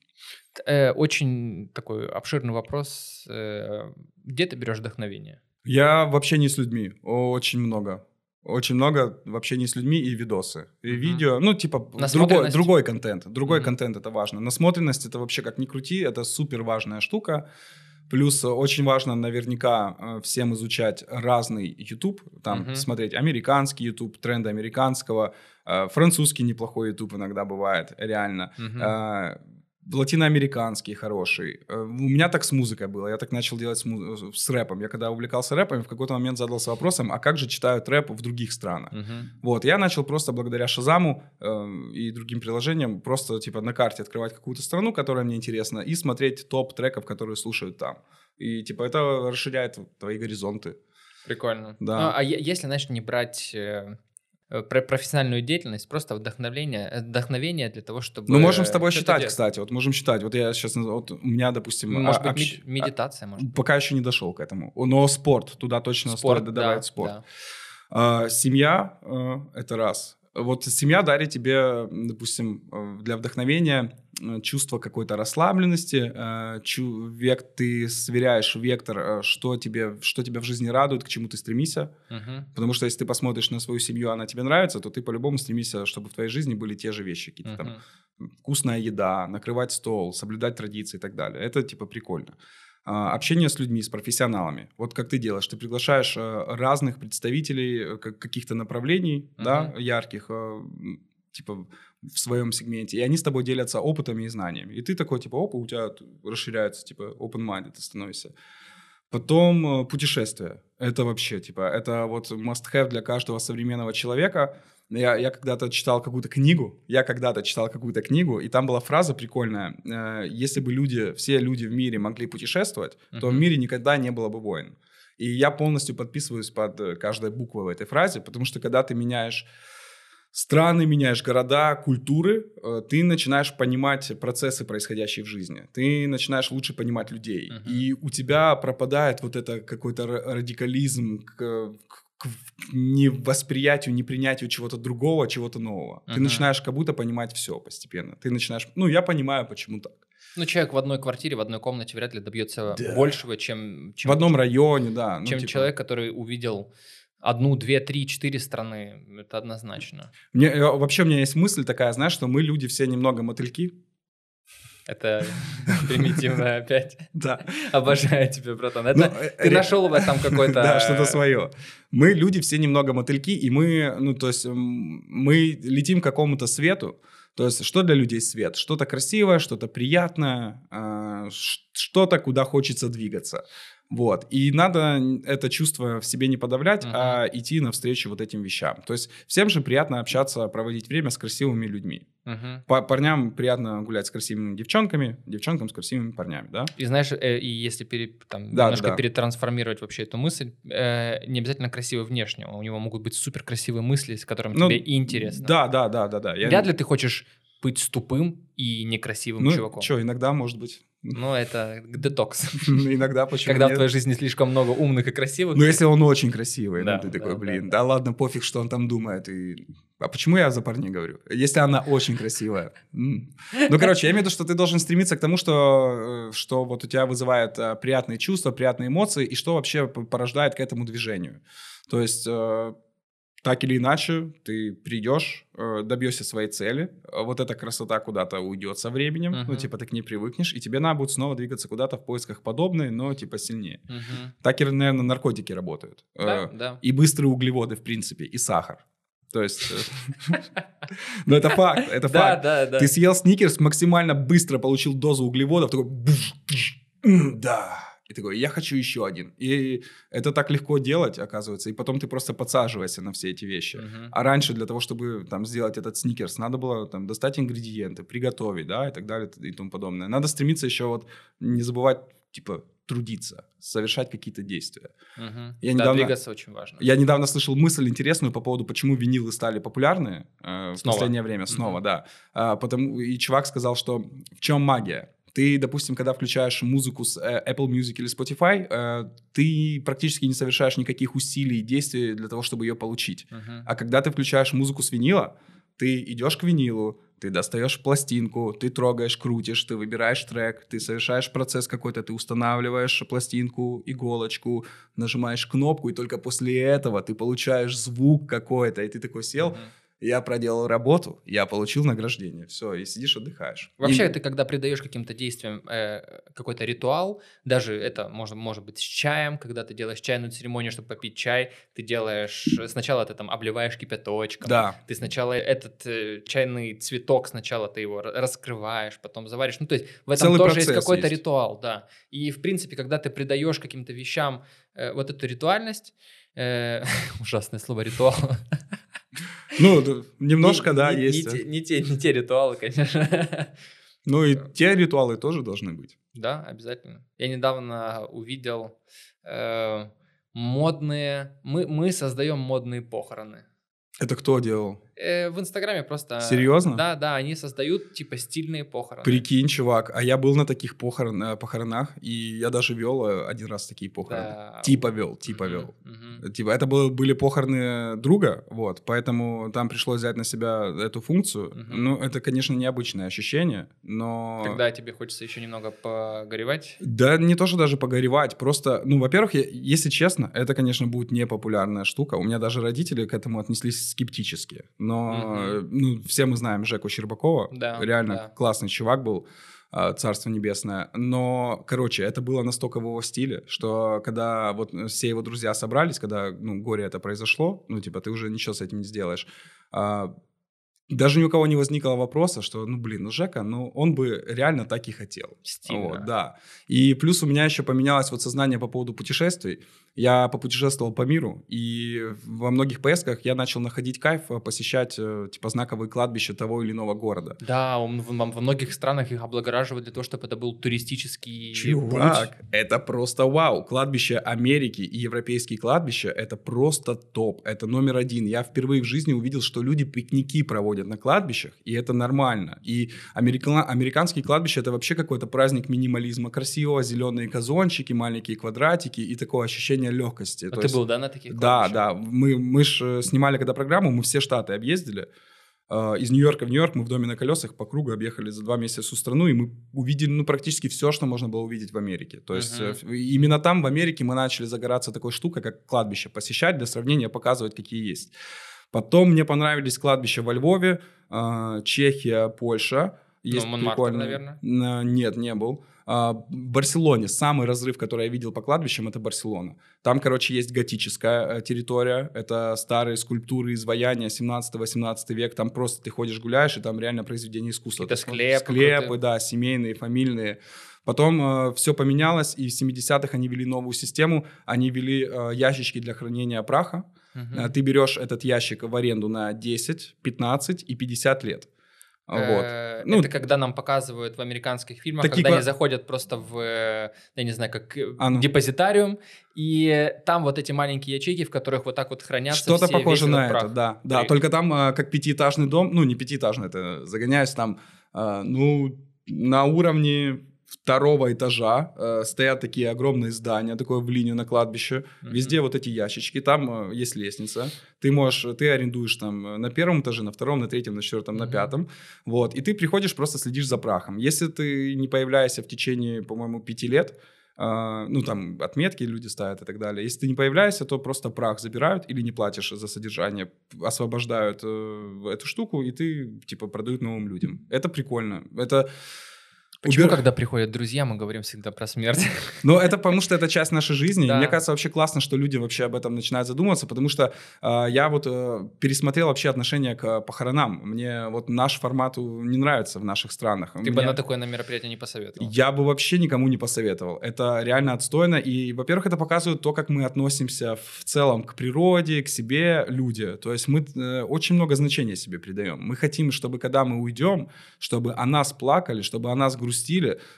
Э, очень такой обширный вопрос. Э, где ты берешь вдохновение? Я вообще не с людьми, очень много. Очень много в общении с людьми и видосы. И mm-hmm. видео, ну, типа, другой, другой контент. Другой mm-hmm. контент это важно. Насмотренность это вообще как ни крути, это супер важная штука. Плюс очень важно наверняка э, всем изучать разный YouTube, там mm-hmm. смотреть американский YouTube, тренды американского, э, французский неплохой YouTube иногда бывает, реально. Mm-hmm латиноамериканский хороший. Э, у меня так с музыкой было. Я так начал делать с, муз... с рэпом. Я когда увлекался рэпом, в какой-то момент задался вопросом, а как же читают рэп в других странах? Uh-huh. Вот, я начал просто благодаря Шазаму э, и другим приложениям просто типа на карте открывать какую-то страну, которая мне интересна, и смотреть топ треков, которые слушают там. И типа это расширяет твои горизонты. Прикольно. Да. Ну, а если, знаешь, не брать э, Э, про профессиональную деятельность, просто вдохновление, э, вдохновение для того, чтобы... Мы можем с тобой считать, делать. кстати, вот можем считать. Вот я сейчас, вот у меня, допустим... Может а, быть, общ... медитация, может быть. Пока еще не дошел к этому. Но спорт, туда точно спорт, стоит добавить да, спорт. Да. А, семья э, — это раз. Вот семья дарит тебе, допустим, для вдохновения Э, чувство какой-то расслабленности, э, чу, век, ты сверяешь вектор, э, что тебе, что тебя в жизни радует, к чему ты стремишься. Uh-huh. Потому что если ты посмотришь на свою семью, она тебе нравится, то ты по-любому стремишься, чтобы в твоей жизни были те же вещи. Какие-то uh-huh. там вкусная еда, накрывать стол, соблюдать традиции и так далее. Это типа прикольно. А, общение с людьми, с профессионалами. Вот как ты делаешь, ты приглашаешь разных представителей каких-то направлений, uh-huh. да, ярких, типа в своем сегменте, и они с тобой делятся опытами и знаниями. И ты такой, типа, опа, у тебя расширяется, типа, open-minded ты становишься. Потом э, путешествия. Это вообще, типа, это вот must-have для каждого современного человека. Я, я когда-то читал какую-то книгу, я когда-то читал какую-то книгу, и там была фраза прикольная. Э, если бы люди, все люди в мире могли путешествовать, uh-huh. то в мире никогда не было бы войн. И я полностью подписываюсь под э, каждой буквой в этой фразе, потому что когда ты меняешь страны, меняешь города, культуры, э, ты начинаешь понимать процессы, происходящие в жизни. Ты начинаешь лучше понимать людей. Uh-huh. И у тебя пропадает вот это какой-то радикализм к, к невосприятию, непринятию чего-то другого, чего-то нового. Uh-huh. Ты начинаешь как будто понимать все постепенно. Ты начинаешь, ну, я понимаю, почему так. Ну, человек в одной квартире, в одной комнате вряд ли добьется да. большего, чем, чем... В одном районе, да. Ну, чем типа... человек, который увидел одну, две, три, четыре страны. Это однозначно. Мне, э, вообще у меня есть мысль такая, знаешь, что мы люди все немного мотыльки. Это *laughs* примитивно опять. *laughs* Да. Обожаю тебя, братан. Это ну, ты нашел в этом какой-то... *laughs* Да, что-то свое. Мы люди все немного мотыльки, и мы, ну, то есть мы летим к какому-то свету, то есть что для людей свет? Что-то красивое, что-то приятное, а, что-то, куда хочется двигаться. Вот. И надо это чувство в себе не подавлять, uh-huh. а идти навстречу вот этим вещам. То есть всем же приятно общаться, проводить время с красивыми людьми. Uh-huh. По парням приятно гулять с красивыми девчонками, девчонкам с красивыми парнями, да? И знаешь, э, и если пере, там, да, немножко да. перетрансформировать вообще эту мысль, э, не обязательно красиво внешне, у него могут быть супер красивые мысли, с которыми ну, тебе интересно. Да, да, да, да, да. Я... Вряд ли ты хочешь быть тупым и некрасивым ну, чуваком. Что, иногда может быть. Ну, это детокс. *laughs* Иногда почему Когда в твоей жизни слишком много умных и красивых. Ну, если он очень красивый, ну ты такой, блин, да ладно, пофиг, что он там думает. А почему я за парней говорю? Если она очень красивая. Ну, короче, я имею в виду, что ты должен стремиться к тому, что, э, что вот у тебя вызывает э, приятные чувства, приятные эмоции, и что вообще порождает к этому движению. То есть э, так или иначе, ты придешь, э, добьешься своей цели, а вот эта красота куда-то уйдет со временем, uh-huh. ну, типа, ты к ней привыкнешь, и тебе надо будет снова двигаться куда-то в поисках подобной, но, типа, сильнее. Uh-huh. Так, наверное, наркотики работают. Да, э, да. И быстрые углеводы, в принципе, и сахар. То есть, э, *laughs* ну это факт, это факт. Да, да, Ты съел сникерс, максимально быстро получил дозу углеводов, такой, да, и такой, я хочу еще один. И это так легко делать, оказывается. И потом ты просто подсаживаешься на все эти вещи. Uh-huh. А раньше для того, чтобы там сделать этот сникерс, надо было там достать ингредиенты, приготовить, да, и так далее и тому подобное. Надо стремиться еще вот не забывать, типа, трудиться, совершать какие-то действия. Uh-huh. Я да, недавно, двигаться очень важно. Я недавно слышал мысль интересную по поводу, почему винилы стали популярны э, в последнее время. Снова, uh-huh. да. А, потому, и чувак сказал, что в чем магия? Ты, допустим, когда включаешь музыку с э, Apple Music или Spotify, э, ты практически не совершаешь никаких усилий и действий для того, чтобы ее получить. Uh-huh. А когда ты включаешь музыку с винила, ты идешь к винилу, ты достаешь пластинку, ты трогаешь, крутишь, ты выбираешь трек, ты совершаешь процесс какой-то, ты устанавливаешь пластинку, иголочку, нажимаешь кнопку, и только после этого ты получаешь звук какой-то, и ты такой сел, uh-huh я проделал работу, я получил награждение, все, и сидишь, отдыхаешь. Вообще, и... ты когда придаешь каким-то действиям э, какой-то ритуал, даже это можно, может быть с чаем, когда ты делаешь чайную церемонию, чтобы попить чай, ты делаешь, сначала ты там обливаешь кипяточком, да. ты сначала этот э, чайный цветок, сначала ты его раскрываешь, потом заваришь, ну то есть в этом Целый тоже есть какой-то есть. ритуал, да. И в принципе, когда ты придаешь каким-то вещам э, вот эту ритуальность, э, *laughs* ужасное слово ритуал, Ну, немножко, да, есть. Не те, ритуалы, конечно. Ну и те ритуалы тоже должны быть. Да, обязательно. Я недавно увидел э, модные... Мы, мы создаем модные похороны. Это кто делал? Э, в Инстаграме просто... Серьезно? Да, да, они создают типа стильные похороны. Прикинь, чувак, а я был на таких похорон, э, похоронах, и я даже вел э, один раз такие похороны. Да. Типа вел, типа угу, вел. Угу. Типа это было, были похороны друга, вот, поэтому там пришлось взять на себя эту функцию. Угу. Ну, это, конечно, необычное ощущение, но... Тогда тебе хочется еще немного погоревать? Да не то, что даже погоревать, просто, ну, во-первых, я, если честно, это, конечно, будет непопулярная штука. У меня даже родители к этому отнеслись скептически но mm ну, все мы знаем Жеку Щербакова, да, реально да. классный чувак был, а, царство небесное. Но, короче, это было настолько в его стиле, что когда вот все его друзья собрались, когда ну, горе это произошло, ну, типа, ты уже ничего с этим не сделаешь, а, даже ни у кого не возникло вопроса, что, ну, блин, ну, Жека, ну, он бы реально так и хотел. Стильно. Вот, да. И плюс у меня еще поменялось вот сознание по поводу путешествий. Я попутешествовал по миру, и во многих поездках я начал находить кайф, э, посещать, э, типа, знаковые кладбища того или иного города. Да, во многих странах их облагораживают для того, чтобы это был туристический Чувак, путь. это просто вау. Кладбище Америки и европейские кладбища — это просто топ. Это номер один. Я впервые в жизни увидел, что люди пикники проводят на кладбищах, и это нормально. И америка... американские кладбища — это вообще какой-то праздник минимализма. Красиво, зеленые казончики, маленькие квадратики и такое ощущение легкости. А ты есть, был, да, на таких Да, да. Мы, мы же снимали когда программу, мы все штаты объездили. А, из Нью-Йорка в Нью-Йорк мы в доме на колесах по кругу объехали за два месяца всю страну, и мы увидели ну, практически все, что можно было увидеть в Америке. То есть uh-huh. именно там, в Америке, мы начали загораться такой штукой, как кладбище, посещать для сравнения, показывать, какие есть. Потом мне понравились кладбища во Львове, а, Чехия, Польша. Есть ну, прикольный- наверное. Нет, не был. А, В Барселоне самый разрыв, который я видел по кладбищам, это Барселона. Там, короче, есть готическая э, территория. Это старые скульптуры, изваяния 17-18 век. Там просто ты ходишь, гуляешь, и там реально произведение искусства. Смотришь, склепы Склепы, крутые. да, семейные, фамильные. Потом все поменялось, и в 70-х они ввели новую систему. Они ввели э, ящички для хранения праха. Э, Ты берешь этот ящик в аренду на 10, 15 и 50 лет. Вот. Э, Ну, это когда нам показывают в американских фильмах, Такие когда они заходят просто в, э, я не знаю, как А, ну. депозитариум, и там вот эти маленькие ячейки, в которых вот так вот хранятся Что-то все- похоже на этот это, прах. да. Да, При- только там как пятиэтажный дом, ну не пятиэтажный, это загоняюсь там, ну на уровне второго этажа э, стоят такие огромные здания, такое в линию на кладбище. Мгм. Везде вот эти ящички, там э, есть лестница. Ты можешь, ты арендуешь там э, на первом этаже, на втором, на третьем, на четвертом, на Мгм. пятом. Вот. И ты приходишь, просто следишь за прахом. Если ты не появляешься в течение, по-моему, пяти лет, а, ну, там, отметки люди ставят и так далее. Если ты не появляешься, то просто прах забирают или не платишь за содержание, освобождают э, эту штуку, и ты, типа, продают новым людям. Это прикольно. Это... Почему, убир- когда приходят друзья, мы говорим всегда про смерть? *laughs* Но это потому что это часть нашей жизни. И Да. мне кажется, вообще классно, что люди вообще об этом начинают задумываться, потому что э, я вот э, пересмотрел вообще отношение к похоронам. Мне вот наш формат не нравится в наших странах. Ты бы Мне- на такое на мероприятие не посоветовал. Я бы вообще никому не посоветовал. Это реально отстойно. И, во-первых, это показывает то, как мы относимся в целом к природе, к себе, люди. То есть мы э, очень много значения себе придаем. Мы хотим, чтобы когда мы уйдем, чтобы о нас плакали, чтобы о нас грустили,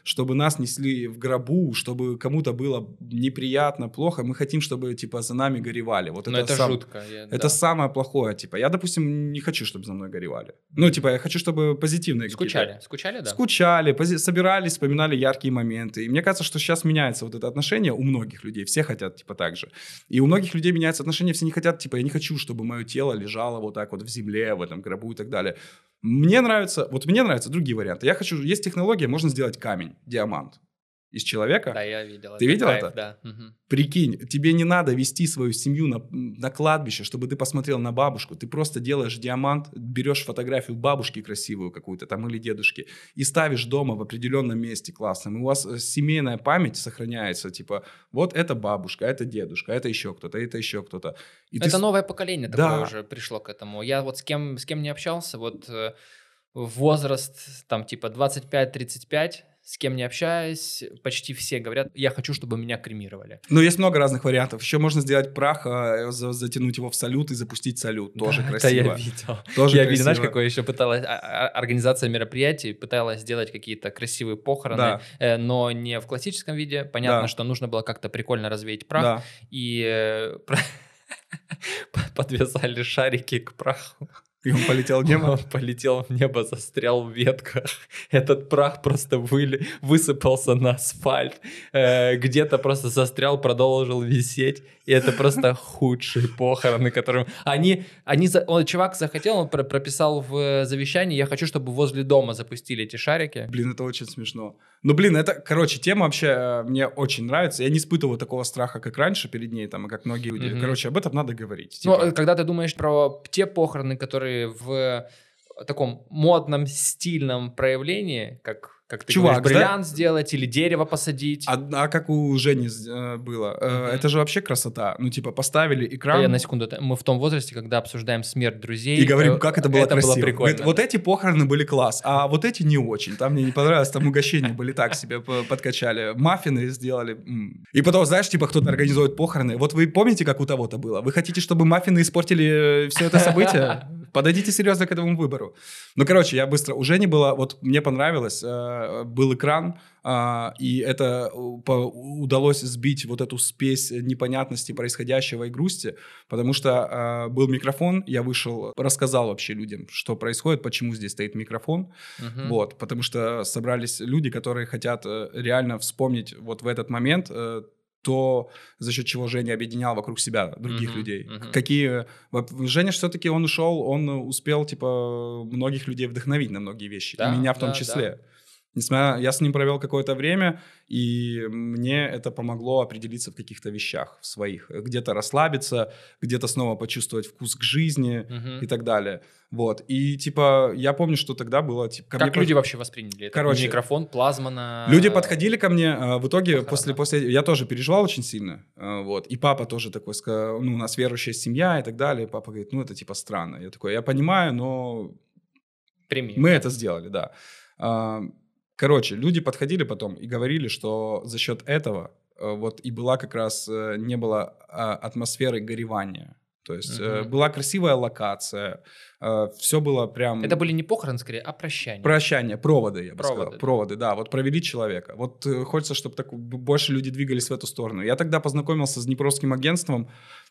чтобы нас несли в гробу, чтобы кому-то было неприятно, плохо. Мы хотим, чтобы типа за нами горевали. Вот Но это, сам- жутко. я- Это да. самое плохое. Типа, я, допустим, не хочу, чтобы за мной горевали. Ну, типа, я хочу, чтобы позитивные Скучали? Скучали, да? Скучали, пози- собирались, вспоминали яркие моменты. И мне кажется, что сейчас меняется вот это отношение у многих людей. Все хотят, типа, так же. И у многих людей меняется отношение, все не хотят, типа, я не хочу, чтобы мое тело лежало вот так вот в земле, в этом гробу и так далее. Мне нравится, вот мне нравятся другие варианты. Я хочу, есть технология, можно сделать камень, диамант из человека. Да, я видел. Ты видел кайф, это? Да. Прикинь, тебе не надо вести свою семью на, на кладбище, чтобы ты посмотрел на бабушку. Ты просто делаешь диамант, берешь фотографию бабушки красивую какую-то там или дедушки и ставишь дома в определенном месте классном. И у вас э, семейная память сохраняется. Типа, вот это бабушка, это дедушка, это еще кто-то, это еще кто-то. И ты Это с- новое поколение такое Да. уже пришло к этому. Я вот с кем, с кем не общался, вот э, возраст там типа 25-35, с кем не общаюсь, почти все говорят, я хочу, чтобы меня кремировали. Ну, есть много разных вариантов. Еще можно сделать прах, э, за- затянуть его в салют и запустить салют. Тоже Да, красиво. Это я видел. Тоже я красиво. видел, знаешь, какое еще пыталась, а- а- организация мероприятий пыталась сделать какие-то красивые похороны, Да. э, но не в классическом виде. Понятно, Да. что нужно было как-то прикольно развеять прах. Да. И э, *laughs* подвязали шарики к праху. И он полетел в небо. Он полетел в небо, застрял в ветках. Этот прах просто выли- высыпался на асфальт. Э, где-то просто застрял, продолжил висеть. И это просто худшие похороны, которым... Они, они за- он, чувак захотел, он про- прописал в завещании, я хочу, чтобы возле дома запустили эти шарики. Блин, это очень смешно. Ну, блин, это, короче, тема вообще э, мне очень нравится. Я не испытываю такого страха, как раньше перед ней, там, и как многие люди. Мгм. Короче, об этом надо говорить. Но Типа, э, когда ты думаешь про те похороны, которые в таком модном, стильном проявлении, как, как ты Чувак, говоришь, да? бриллиант сделать или дерево посадить. а, а как у Жени э, было? Э, Мгм. Это же вообще красота. Ну, типа, поставили Да, экран я на секунду, это- мы в том возрасте, когда обсуждаем смерть друзей. и говорим, э, как это было красиво. прикольно. Говорит, вот эти похороны были класс, а вот эти не очень. Там мне не понравилось, там угощения были так себе подкачали. Маффины сделали. И потом, знаешь, типа, кто-то организует похороны. Вот вы помните, как у того-то было? Вы хотите, чтобы маффины испортили все это событие? *laughs* Подойдите серьезно к этому выбору. Ну, короче, я быстро... У Жени было... Вот мне понравилось. э, Был экран, а, и это э, удалось сбить вот эту спесь непонятности происходящего и грусти, потому что э, был микрофон, я вышел, рассказал вообще людям, что происходит, почему здесь стоит микрофон, Мгм. вот, потому что собрались люди, которые хотят э, реально вспомнить вот в этот момент то, за счет чего Женя объединял вокруг себя других Мгм, людей. мгм. Какие... Женя все-таки, он ушел, он успел, типа, многих людей вдохновить на многие вещи, Да, и меня в том да, числе. Несмотря, я с ним провел какое-то время, и мне это помогло определиться в каких-то вещах в своих. Где-то расслабиться, где-то снова почувствовать вкус к жизни uh-huh. и так далее. Вот. И типа, я помню, что тогда было... Типа, как люди под... вообще восприняли это? Короче, Микрофон, плазма на... Люди подходили ко мне, а, в итоге после, после... Я тоже переживал очень сильно, а, вот. И папа тоже такой, сказал, ну, у нас верующая семья и так далее. Папа говорит, ну, это типа странно. Я такой, я понимаю, но... Прими. Мы это сделали, да. Короче, люди подходили потом и говорили, что за счет этого э, вот и была как раз, э, не было а, атмосферы горевания. То есть uh-huh. была красивая локация, все было прям... Это были не похороны, скорее, а прощание. Прощание, проводы, я бы проводы. сказал. Проводы, да. Вот провели человека. Вот хочется, чтобы так больше люди двигались в эту сторону. Я тогда познакомился с Днепровским агентством,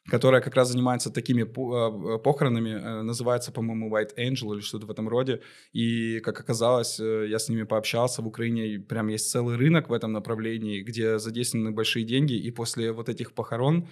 которая как раз занимается такими а, похоронами, э, называется, по-моему, White Angel или что-то в этом роде. И, как оказалось, э, я с ними пообщался, в Украине прям есть целый рынок в этом направлении, где задействованы большие деньги, и после вот этих похорон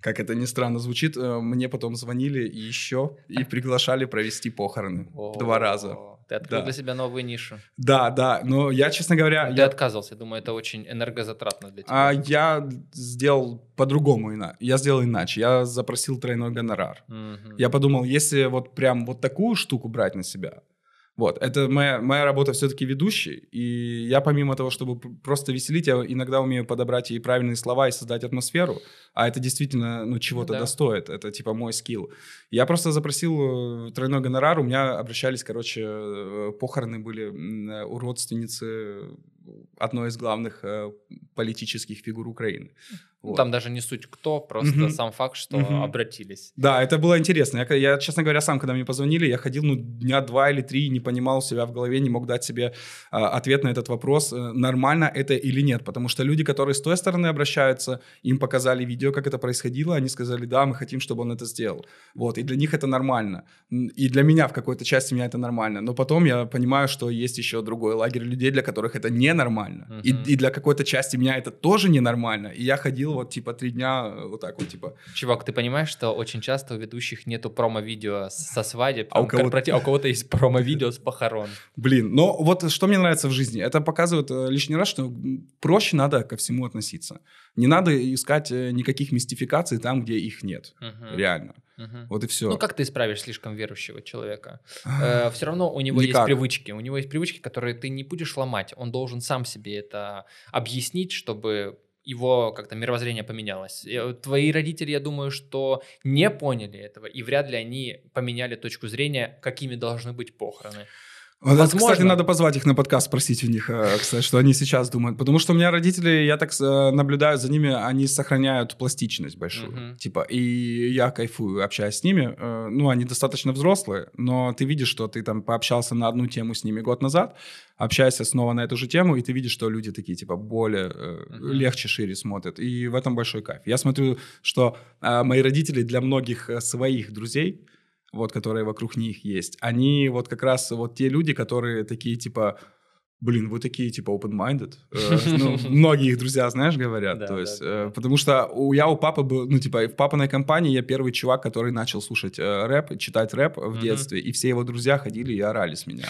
как это ни странно звучит, э, мне потом звонили и еще, и приглашали провести похороны два раза. Ты открыл да. для себя новую нишу. Да, да, но я, честно говоря... Ты я... отказывался, думаю, это очень энергозатратно для тебя. А я сделал по-другому, я сделал иначе. Я запросил тройной гонорар. Угу. Я подумал, если вот прям вот такую штуку брать на себя, вот, это моя, моя работа все-таки ведущий, и я помимо того, чтобы просто веселить, я иногда умею подобрать и правильные слова, и создать атмосферу, а это действительно, ну, чего-то да. достоит, это типа мой скилл. Я просто запросил э, тройной гонорар, у меня обращались, короче, э, похороны были у родственницы одной из главных э, политических фигур Украины. Вот. Там даже не суть кто, просто угу. сам факт, что угу. обратились. Да, это было интересно. Я, я, честно говоря, сам, когда мне позвонили, я ходил ну, дня два или три, не понимал себя в голове, не мог дать себе а, ответ на этот вопрос, э, нормально это или нет. Потому что люди, которые с той стороны обращаются, им показали видео, как это происходило, они сказали, да, мы хотим, чтобы он это сделал. Вот, и для них это нормально. И для меня в какой-то части меня это нормально. Но потом я понимаю, что есть еще другой лагерь людей, для которых это ненормально. Uh-huh. И, и для какой-то части меня это тоже ненормально. И я ходил вот типа три дня э, вот так вот типа. Чувак, ты понимаешь, что очень часто у ведущих нету промо-видео со свадеб, а у, кого а у кого-то есть промо-видео с похорон. Блин, но вот что мне нравится в жизни, это показывает э, лишний раз, что проще надо ко всему относиться. Не надо искать э, никаких мистификаций там, где их нет, угу. реально. Угу. Вот и все. Ну как ты исправишь слишком верующего человека? Э, все равно у него Никак. есть привычки. У него есть привычки, которые ты не будешь ломать. Он должен сам себе это объяснить, чтобы его как-то мировоззрение поменялось. Твои родители, я думаю, что не поняли этого, и вряд ли они поменяли точку зрения, какими должны быть похороны. Возможно. Кстати, надо позвать их на подкаст, спросить у них, э, кстати, что они сейчас думают. Потому что у меня родители, я так э, наблюдаю за ними, они сохраняют пластичность большую. Uh-huh. Типа, и я кайфую, общаясь с ними. Э, ну, они достаточно взрослые, но ты видишь, что ты там пообщался на одну тему с ними год назад, общаешься снова на эту же тему, и ты видишь, что люди такие, типа, более, uh-huh. легче, шире смотрят. И в этом большой кайф. Я смотрю, что мои родители для многих своих друзей, вот, которые вокруг них есть, они вот как раз вот те люди, которые такие, типа, блин, вы такие, типа, open-minded. Э, ну, *laughs* многие их друзья, знаешь, говорят. То есть, э, потому что я у папы был, ну, типа, в папиной компании я первый чувак, который начал слушать э, рэп, читать рэп в детстве, и все его друзья ходили и орали с меня.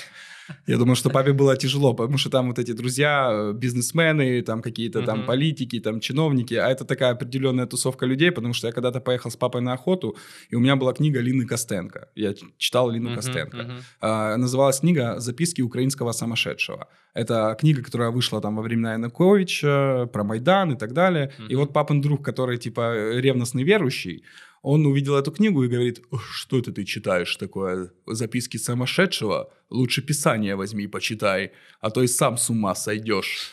Я думаю, что папе было *laughs* тяжело, потому что там вот эти друзья, э, бизнесмены, там какие-то там политики, там чиновники, а это такая определенная тусовка людей, потому что я когда-то поехал с папой на охоту, и у меня была книга Лины Костенко. Я читал Лину Костенко. А, называлась книга «Записки украинского сумасшедшего». Это книга, которая вышла там во времена Януковича, про Майдан и так далее. И вот папин друг, который типа ревностный верующий, он увидел эту книгу и говорит, что это ты читаешь такое, записки сумасшедшего? Лучше Писание возьми, почитай, а то и сам с ума сойдешь.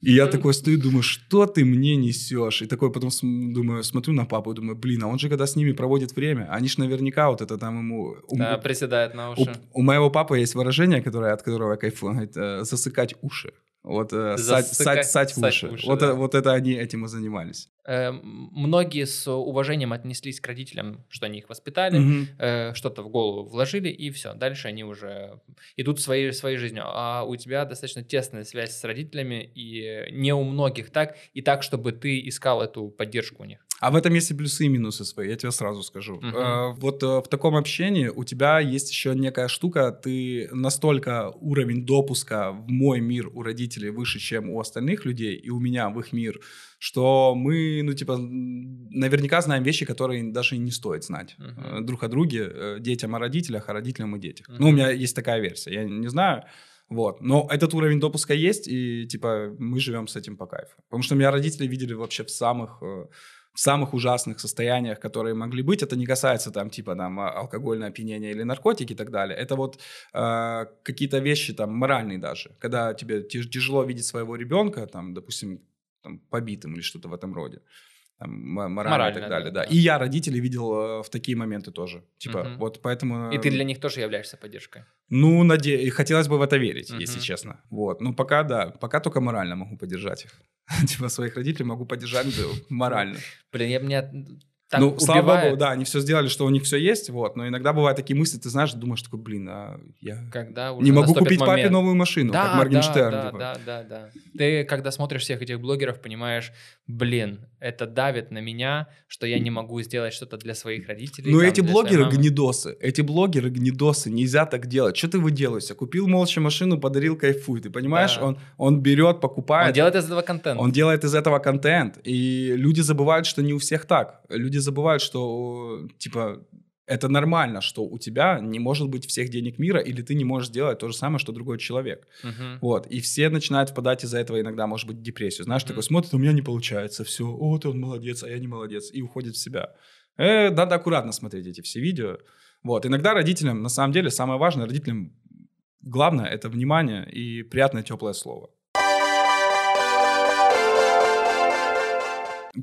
И я такой стою, думаю, что ты мне несешь? И такой потом думаю, смотрю на папу, думаю, блин, а он же когда с ними проводит время, они ж наверняка вот это там ему... Да, приседает на уши. У, у моего папы есть выражение, которое, от которого я кайфую, он говорит, э, засыкать уши. Вот э, сать, сать, сать в уши. уши вот, да. вот это они этим и занимались. э, многие с уважением отнеслись к родителям, что они их воспитали, Мгм. э, что-то в голову вложили, и все. Дальше они уже идут своей, своей жизнью. А у тебя достаточно тесная связь с родителями, и не у многих так, и так, чтобы ты искал эту поддержку у них. А в этом есть и плюсы и минусы свои, я тебе сразу скажу. Мгм. Э, Вот э, в таком общении у тебя есть еще некая штука, ты настолько уровень допуска в мой мир у родителей выше, чем у остальных людей, и у меня в их мир, что мы, ну, типа, наверняка знаем вещи, которые даже и не стоит знать э, друг о друге, э, детям о родителях, а родителям о детях. Мгм. Ну, у меня есть такая версия, я не знаю, вот. Но этот уровень допуска есть, и, типа, мы живем с этим по кайфу. Потому что меня родители видели вообще в самых... самых ужасных состояниях, которые могли быть. Это не касается там типа там а- алкогольное опьянение или наркотики и так далее. Это вот э, какие-то вещи там моральные даже. Когда тебе тяж- тяжело видеть своего ребенка, там, допустим, там, побитым или что-то в этом роде. Там, м- морально, и Морально, так далее, да, да. И я родителей видел э, в такие моменты тоже. Типа, Мгм. вот поэтому... И ты э, для них тоже являешься поддержкой. ну, наде... хотелось бы в это верить, Мгм. если честно. Вот. Ну, пока, да. Пока только морально могу поддержать их. *laughs* Типа, своих родителей могу поддержать э, морально. Блин, я меня так ну, слава убивает, богу, да, они все сделали, что у них все есть, вот. Но иногда бывают такие мысли, ты знаешь, думаешь, такой, блин, а я когда не могу купить папе момент. новую машину, Да, как Моргенштерн. да, типа. да, да, да. Ты, когда смотришь всех этих блогеров, понимаешь, блин, это давит на меня, что я не могу сделать что-то для своих родителей. Ну, там, эти блогеры гнидосы, эти блогеры гнидосы, нельзя так делать. Что ты выделываешься? Купил молча машину, подарил, кайфуй. Ты понимаешь, Да. он, он берет, покупает. Он делает из этого контент. Он делает из этого контент, и люди забывают, что не у всех так. Люди забывают, что, типа, это нормально, что у тебя не может быть всех денег мира, или ты не можешь сделать то же самое, что другой человек. Мгм. Вот. И все начинают впадать из-за этого иногда, может быть, в депрессию. Знаешь, Мгм. такой смотрит, у меня не получается, все, вот он молодец, а я не молодец, и уходит в себя. Э, надо аккуратно смотреть эти все видео. Вот. Иногда родителям, на самом деле, самое важное, родителям главное – это внимание и приятное теплое слово.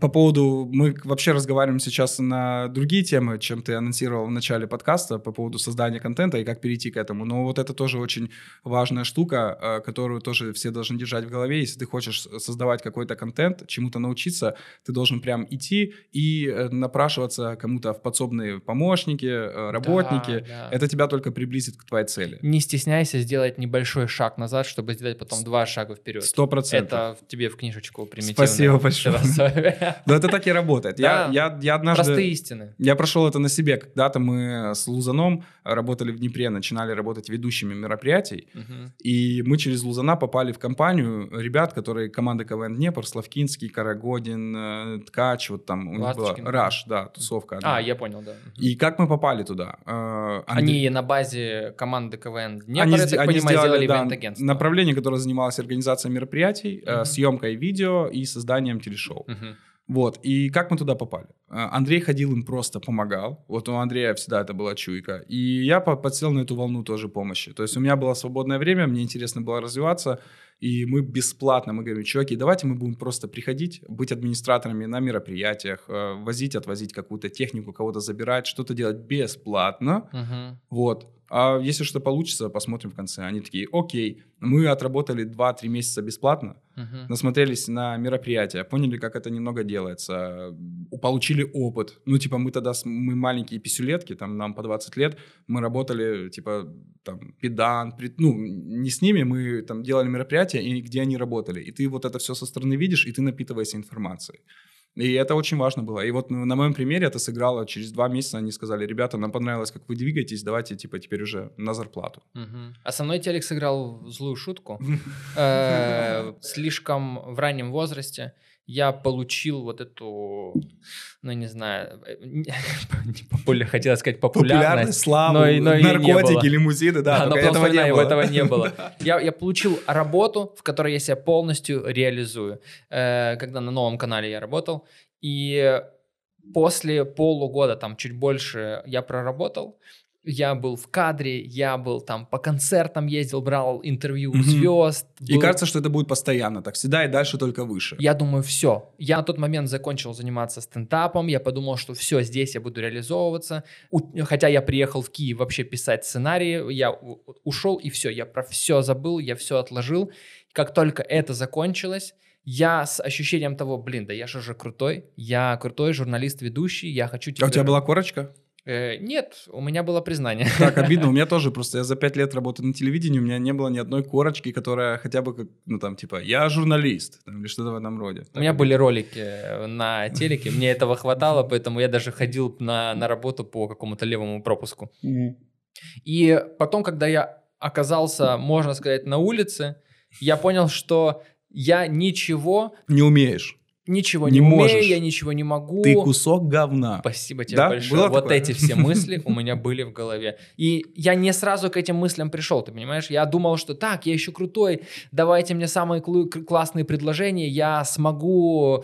По поводу, мы вообще разговариваем сейчас на другие темы, чем ты анонсировал в начале подкаста, по поводу создания контента и как перейти к этому. Но вот это тоже очень важная штука, э, которую тоже все должны держать в голове. Если ты хочешь создавать какой-то контент, чему-то научиться, ты должен прям идти и э, напрашиваться кому-то в подсобные помощники, э, работники. Да, да. Это тебя только приблизит к твоей цели. Не стесняйся сделать небольшой шаг назад, чтобы сделать потом два шага вперед. Сто процентов. Это тебе в книжечку примитивно. Спасибо большое. Но это так и работает. Я, я, я однажды... Простые истины. Я прошел это на себе. Когда-то мы с Лузаном работали в Днепре, начинали работать ведущими мероприятий. Мгм. И мы через Лузана попали в компанию ребят, которые команды КВН Днепр, Славкинский, Карагодин, э, Ткач, вот там у них была. Раш, да, тусовка. одна. А, я понял, да. И как мы попали туда? Э, Андрей- Они на базе команды КВН Днепр, они, я так они понимаю, сделали сделали да, направление, которое занималось организацией мероприятий, э, Мгм. съемкой видео и созданием телешоу. Мгм. Вот, и как мы туда попали? А, Андрей ходил им просто помогал. Вот у Андрея всегда это была чуйка. И я по- подсел на эту волну тоже помощи. То есть у меня было свободное время, мне интересно было развиваться. И мы бесплатно, мы говорим, чуваки, давайте мы будем просто приходить, быть администраторами на мероприятиях, э, возить, отвозить какую-то технику, кого-то забирать, что-то делать бесплатно. Мгм. Вот. А если что получится, посмотрим в конце. Они такие, окей, мы отработали 2-3 месяца бесплатно, Мгм. насмотрелись на мероприятия, поняли, как это немного делается, получили опыт. Ну, типа, мы тогда, мы маленькие писюлетки, там, нам по 20 лет, мы работали, типа, там, педан, при- ну, не с ними, мы там делали мероприятия, и где они работали. И ты вот это все со стороны видишь, и ты напитываешься информацией. И это очень важно было. И вот ну, на моем примере это сыграло через два месяца. Они сказали, ребята, нам понравилось, как вы двигаетесь, давайте, типа, теперь уже на зарплату. Мгм. А со мной телек сыграл злую шутку. *laughs* Э, Слишком в раннем возрасте я получил вот эту, ну не знаю, э, не *laughs* популя- хотела сказать популярность. славу, но но наркотики, лимузины, да, Да, но этого не было. этого не было. *laughs* Я, я получил работу, в которой я себя полностью реализую. Э, когда на новом канале я работал. И после полугода, там чуть больше я проработал, я был в кадре, я был там по концертам ездил, брал интервью у звезд. И был- кажется, что это будет постоянно так всегда и дальше только выше. я думаю, все. Я на тот момент закончил заниматься стендапом. Я подумал, что все, здесь я буду реализовываться. У- хотя я приехал в Киев вообще писать сценарии. Я у- ушел и все. Я про все забыл, я все отложил. как только это закончилось, я с ощущением того, блин, да я же уже крутой, я крутой журналист, ведущий, я хочу... Теперь... А у тебя была корочка? Э, нет, у меня было признание. Так, обидно, у меня *laughs* тоже просто, я за пять лет работаю на телевидении, у меня не было ни одной корочки, которая хотя бы, как, ну там, типа, я журналист, там, или что-то в этом роде. У меня были ролики на телеке, мне этого хватало, поэтому я даже ходил на, на работу по какому-то левому пропуску. И потом, когда я оказался, можно сказать, на улице, я понял, что я ничего... Не умеешь ничего не, не умею, можешь. я ничего не могу. Ты кусок говна. Спасибо тебе да? большое. Было вот такое? эти все *laughs* мысли у меня были в голове. И я не сразу к этим мыслям пришел, ты понимаешь? Я думал, что так, я еще крутой, давайте мне самые классные предложения, я смогу,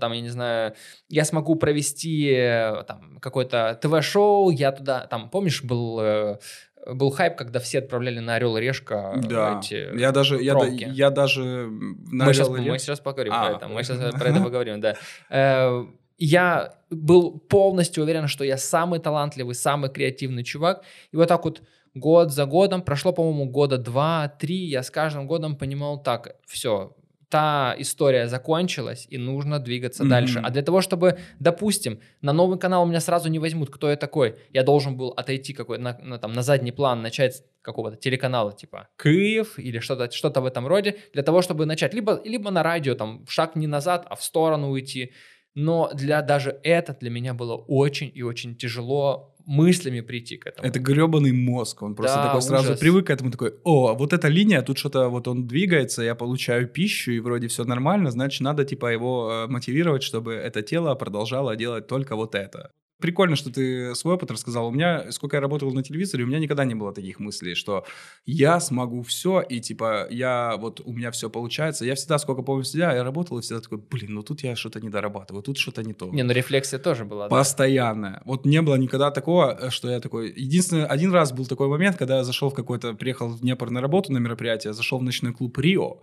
там, я не знаю, я смогу провести э, там какое-то ТВ-шоу, я туда, там, помнишь, был э, был хайп, когда все отправляли на Орел и Решка да. эти я даже, я, я даже на мы, сейчас, мы сейчас поговорим а. про это. Мы сейчас про это поговорим, да. *laughs* Э, я был полностью уверен, что я самый талантливый, самый креативный чувак. И вот так вот год за годом, прошло, по-моему, года два-три, я с каждым годом понимал, так, все, та история закончилась, и нужно двигаться mm-hmm. дальше. А для того, чтобы, допустим, на новый канал меня сразу не возьмут, кто я такой, я должен был отойти какой на, на, там, на задний план, начать какого-то телеканала типа Киев или что-то что в этом роде, для того, чтобы начать. Либо, либо на радио, там, шаг не назад, а в сторону уйти. Но для даже это для меня было очень и очень тяжело мыслями прийти к этому. Это гребаный мозг, он просто да, такой сразу ужас. привык к этому, такой, о, вот эта линия, тут что-то вот он двигается, я получаю пищу, и вроде все нормально, значит, надо типа его э, мотивировать, чтобы это тело продолжало делать только вот это. Прикольно, что ты свой опыт рассказал. У меня, сколько я работал на телевизоре, у меня никогда не было таких мыслей, что я смогу все, и типа я вот у меня все получается. Я всегда, сколько помню себя, я работал и всегда такой, блин, ну тут я что-то не дорабатываю, тут что-то не то. Не, ну рефлексия тоже была. Постоянная. Да? Вот не было никогда такого, что я такой... Единственное, один раз был такой момент, когда я зашел в какой-то, приехал в Днепр на работу на мероприятие, зашел в ночной клуб «Рио»,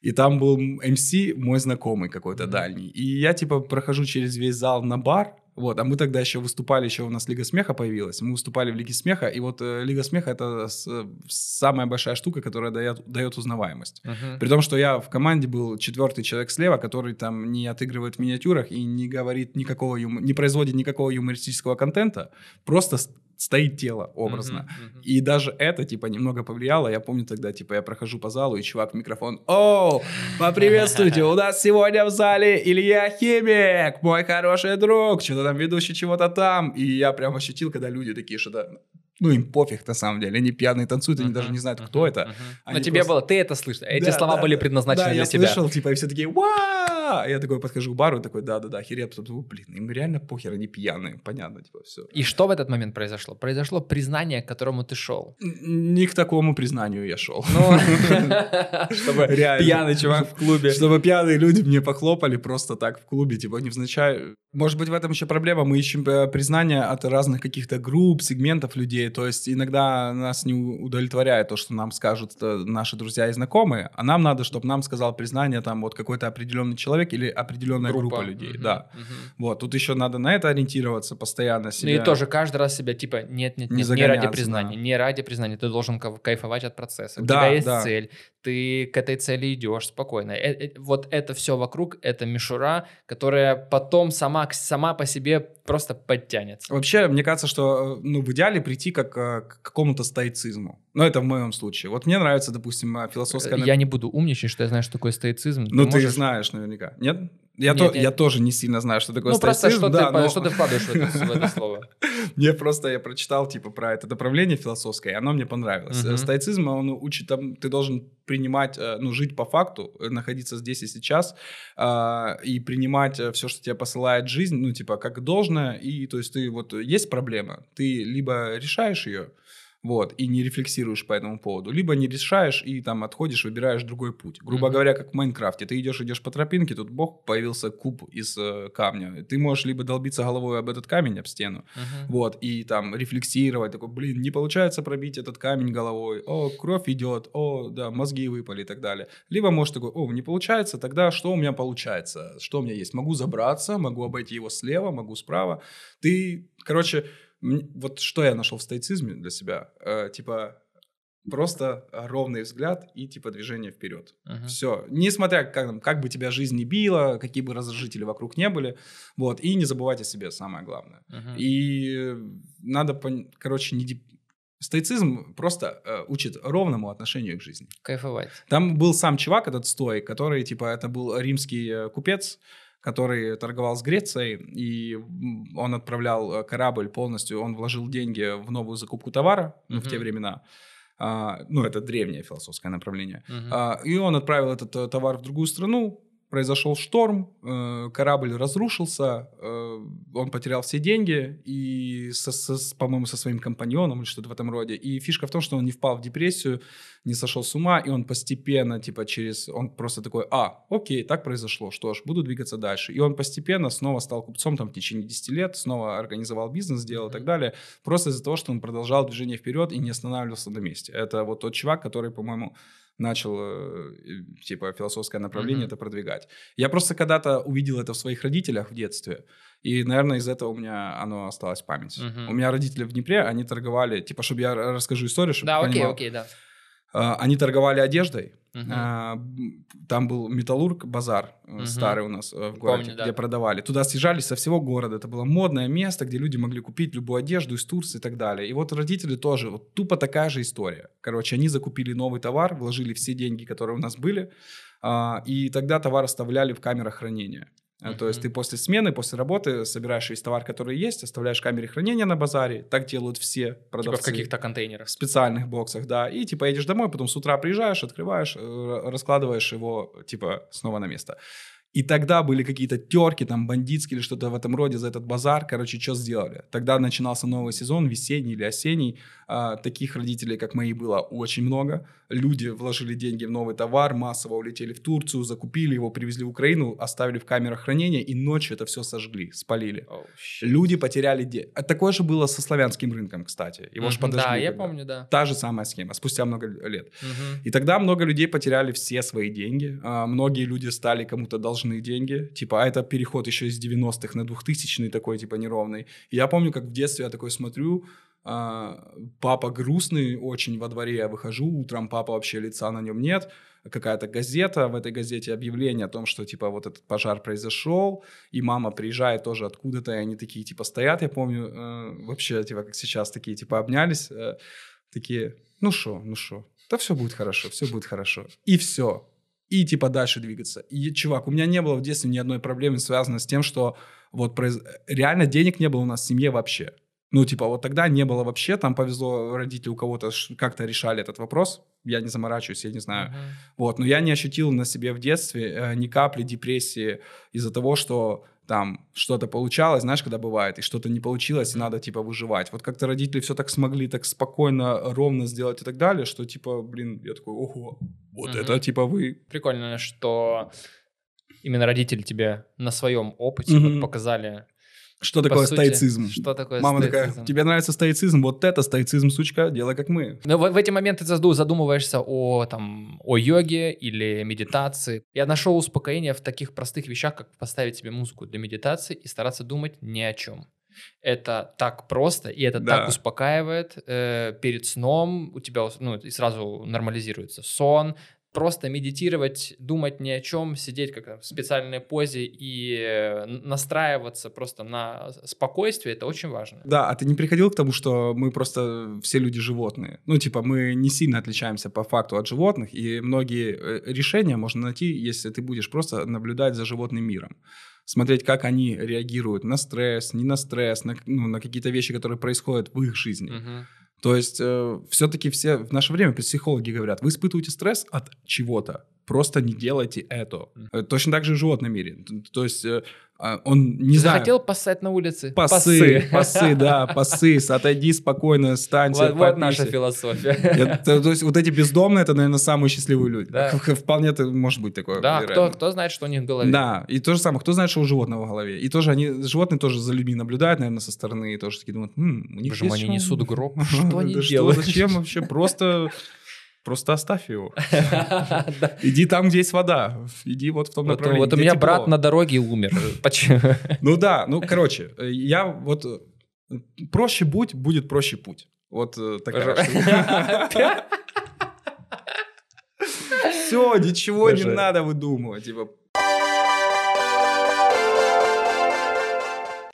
и там был МС, мой знакомый какой-то mm-hmm. дальний. И я, типа, прохожу через весь зал на бар, вот, а мы тогда еще выступали, еще у нас Лига Смеха появилась. Мы выступали в Лиге Смеха, и вот э, Лига Смеха это с, самая большая штука, которая дает, дает узнаваемость. Uh-huh. При том, что я в команде был четвертый человек слева, который там не отыгрывает в миниатюрах и не говорит никакого, не производит никакого юмористического контента, просто стоит тело образно. Uh-huh, uh-huh. И даже это, типа, немного повлияло. Я помню тогда, типа, я прохожу по залу, и чувак в микрофон, «О, поприветствуйте, у нас сегодня в зале Илья Химик, мой хороший друг, что-то там ведущий чего-то там». И я прям ощутил, когда люди такие что-то ну, им пофиг на самом деле. Они пьяные танцуют, они uh-huh, даже не знают, кто uh-huh, это. Uh-huh. Но тебе просто... было, ты это слышал. Эти да, слова да, были предназначены да, для я тебя. я слышал, типа, и все такие, ва! Я такой подхожу к бару, такой, да-да-да, хереп. Блин, им реально похер, они пьяные. Понятно, типа, все. И что в этот момент произошло? Произошло признание, к которому ты шел. Не к такому признанию я шел. Ну, *laughs* чтобы пьяный чувак в клубе. Чтобы пьяные люди мне похлопали просто так в клубе, типа, невзначай. Может быть, в этом еще проблема. Мы ищем э, признание от разных каких-то групп, сегментов людей. То есть иногда нас не удовлетворяет то, что нам скажут э, наши друзья и знакомые, а нам надо, чтобы нам сказал признание там вот какой-то определенный человек или определенная группа, группа людей. Угу, да. Угу. Вот, тут еще надо на это ориентироваться постоянно. Себя... Ну и тоже каждый раз себя типа нет, нет, нет, не, не ради признания, да. не ради признания. Ты должен кайфовать от процесса. У да, тебя есть да. цель, ты к этой цели идешь спокойно. Э -э вот это все вокруг, это мишура, которая потом сама, сама по себе просто подтянется. Вообще, мне кажется, что э, ну, в идеале прийти как э, к какому-то стоицизму. Ну, это в моем случае. Вот мне нравится, допустим, философская... Я не буду умничать, что я знаю, что такое стоицизм. Ну, ты, можешь... знаешь наверняка. Нет? Я, нет, то, нет. я тоже не сильно знаю, что такое ну, стоицизм. Просто что, да, ты, но... что ты вкладываешь в это, в это слово? *laughs* Мне просто, я прочитал, типа, про это направление философское, и оно мне понравилось. Uh-huh. Стоицизм, он учит, там, ты должен принимать, э, ну, жить по факту, э, находиться здесь и сейчас, э, и принимать все, что тебе посылает жизнь, ну, типа, как должное, и, то есть, ты, вот, есть проблема, ты либо решаешь ее, вот, и не рефлексируешь по этому поводу, либо не решаешь и там отходишь, выбираешь другой путь. Грубо mm-hmm. говоря, как в Майнкрафте, ты идешь, идешь по тропинке, тут бог появился куб из э, камня, ты можешь либо долбиться головой об этот камень, об стену, mm-hmm. вот, и там рефлексировать, такой, блин, не получается пробить этот камень головой, о, кровь идет, о, да, мозги выпали и так далее. Либо можешь такой, о, не получается, тогда что у меня получается, что у меня есть, могу забраться, могу обойти его слева, могу справа, ты, короче, вот что я нашел в стоицизме для себя? Э, типа, просто ровный взгляд и типа движение вперед. Uh-huh. Все. Несмотря как, как бы тебя жизнь не била, какие бы раздражители вокруг не были. Вот. И не забывать о себе, самое главное. Uh-huh. И надо, короче, не деп... Стоицизм просто э, учит ровному отношению к жизни. Кайфовать. Там был сам чувак, этот стоик, который, типа, это был римский э, купец, который торговал с Грецией, и он отправлял э, корабль полностью, он вложил деньги в новую закупку товара mm-hmm. в те времена. А, ну, это древнее философское направление. Mm-hmm. А, и он отправил этот э, товар в другую страну, произошел шторм, э, корабль разрушился, э, он потерял все деньги, и, со, со, по-моему, со своим компаньоном или что-то в этом роде. И фишка в том, что он не впал в депрессию, не сошел с ума, и он постепенно, типа, через... Он просто такой, а, окей, так произошло, что ж, буду двигаться дальше. И он постепенно снова стал купцом там в течение 10 лет, снова организовал бизнес, сделал и так далее, просто из-за того, что он продолжал движение вперед и не останавливался на месте. Это вот тот чувак, который, по-моему, начал, э, типа, философское направление mm-hmm. это продвигать. Я просто когда-то увидел это в своих родителях в детстве, и, наверное, из этого у меня оно осталось в памяти. Mm-hmm. У меня родители в Днепре, они торговали, типа, чтобы я расскажу историю, чтобы Да, окей, понимал. окей, да. А, они торговали одеждой. Uh-huh. Там был металлург базар uh-huh. старый у нас э, в городе, Помню, где да. продавали. Туда съезжались со всего города. Это было модное место, где люди могли купить любую одежду из Турции и так далее. И вот родители тоже, вот тупо такая же история. Короче, они закупили новый товар, вложили все деньги, которые у нас были, а, и тогда товар оставляли в камерах хранения. Uh-huh. То есть ты после смены, после работы собираешь весь товар, который есть, оставляешь камере хранения на базаре. Так делают все продавцы. Типа в каких-то контейнерах. В специальных боксах, да. И типа едешь домой, потом с утра приезжаешь, открываешь, э, раскладываешь его типа снова на место. И тогда были какие-то терки, там, бандитские или что-то в этом роде за этот базар. Короче, что сделали? Тогда начинался новый сезон, весенний или осенний. А, таких родителей, как мои, было очень много. Люди вложили деньги в новый товар, массово улетели в Турцию, закупили его, привезли в Украину, оставили в камерах хранения и ночью это все сожгли, спалили. Oh, Люди потеряли деньги. А такое же было со славянским рынком, кстати. Его mm-hmm, же подожгли. Да, я помню, да. Та же самая схема, спустя много лет. Mm-hmm. И тогда много людей потеряли все свои деньги. А, многие люди стали кому-то должны деньги. Типа, а это переход еще из 90-х на 2000-й такой, типа, неровный. И я помню, как в детстве я такой смотрю, а, папа грустный очень во дворе, я выхожу утром, папа вообще лица на нем нет, какая-то газета, в этой газете объявление о том, что, типа, вот этот пожар произошел, и мама приезжает тоже откуда-то, и они такие, типа, стоят, я помню, э, вообще, типа, как сейчас, такие, типа, обнялись, э, такие, ну что, ну что, да все будет хорошо, все будет хорошо. И все. И, типа, дальше двигаться. И, чувак, у меня не было в детстве ни одной проблемы, связанной с тем, что вот произ... реально денег не было у нас в семье вообще. Ну, типа, вот тогда не было вообще, там повезло, родители у кого-то как-то решали этот вопрос, я не заморачиваюсь, я не знаю. Uh-huh. Вот, но я не ощутил на себе в детстве э, ни капли депрессии из-за того, что там что-то получалось, знаешь, когда бывает, и что-то не получилось, и надо, типа, выживать. Вот как-то родители все так смогли, так спокойно, ровно сделать и так далее, что, типа, блин, я такой, ого, вот uh-huh. это, типа, вы... Прикольно, что именно родители тебе на своем опыте uh-huh. вот показали что такое сути, стоицизм? Что такое Мама стоицизм? такая, тебе нравится стоицизм? Вот это стоицизм, сучка, делай как мы. Но в, в эти моменты ты задумываешься о, там, о йоге или медитации. Я нашел успокоение в таких простых вещах, как поставить себе музыку для медитации и стараться думать ни о чем. Это так просто, и это да. так успокаивает. Э, перед сном у тебя ну, и сразу нормализируется сон, просто медитировать, думать ни о чем, сидеть как в специальной позе и э, настраиваться просто на спокойствие, это очень важно. Да, а ты не приходил к тому, что мы просто все люди животные? Ну, типа, мы не сильно отличаемся по факту от животных, и многие э, решения можно найти, если ты будешь просто наблюдать за животным миром смотреть, как они реагируют на стресс, не на стресс, на, ну, на какие-то вещи, которые происходят в их жизни. Uh-huh. То есть э, все-таки все в наше время психологи говорят, вы испытываете стресс от чего-то, просто не делайте это. Mm. Точно так же и в животном мире. То есть э, а, он не Ты знаю. захотел поссать на улице? Пасы, пасы, да, *laughs* пасы. Отойди спокойно, стань. Вот, вот наша философия. Это, то есть вот эти бездомные, это, наверное, самые счастливые люди. Да. *laughs* Вполне это может быть такое. Да, кто, кто знает, что у них в голове. Да, и то же самое, кто знает, что у животного в голове. И тоже они, животные тоже за людьми наблюдают, наверное, со стороны, и тоже такие думают, М, у них Почему они несут гроб? *laughs* Что они делают? Зачем вообще? Просто Просто оставь его. *laughs* Иди там, где есть вода. Иди вот в том направлении. Вот у меня брат на дороге умер. *laughs* Ну да, ну короче, я вот проще будь, будет проще путь. Вот э, такая *laughs* Все, ничего не надо выдумывать. Типа,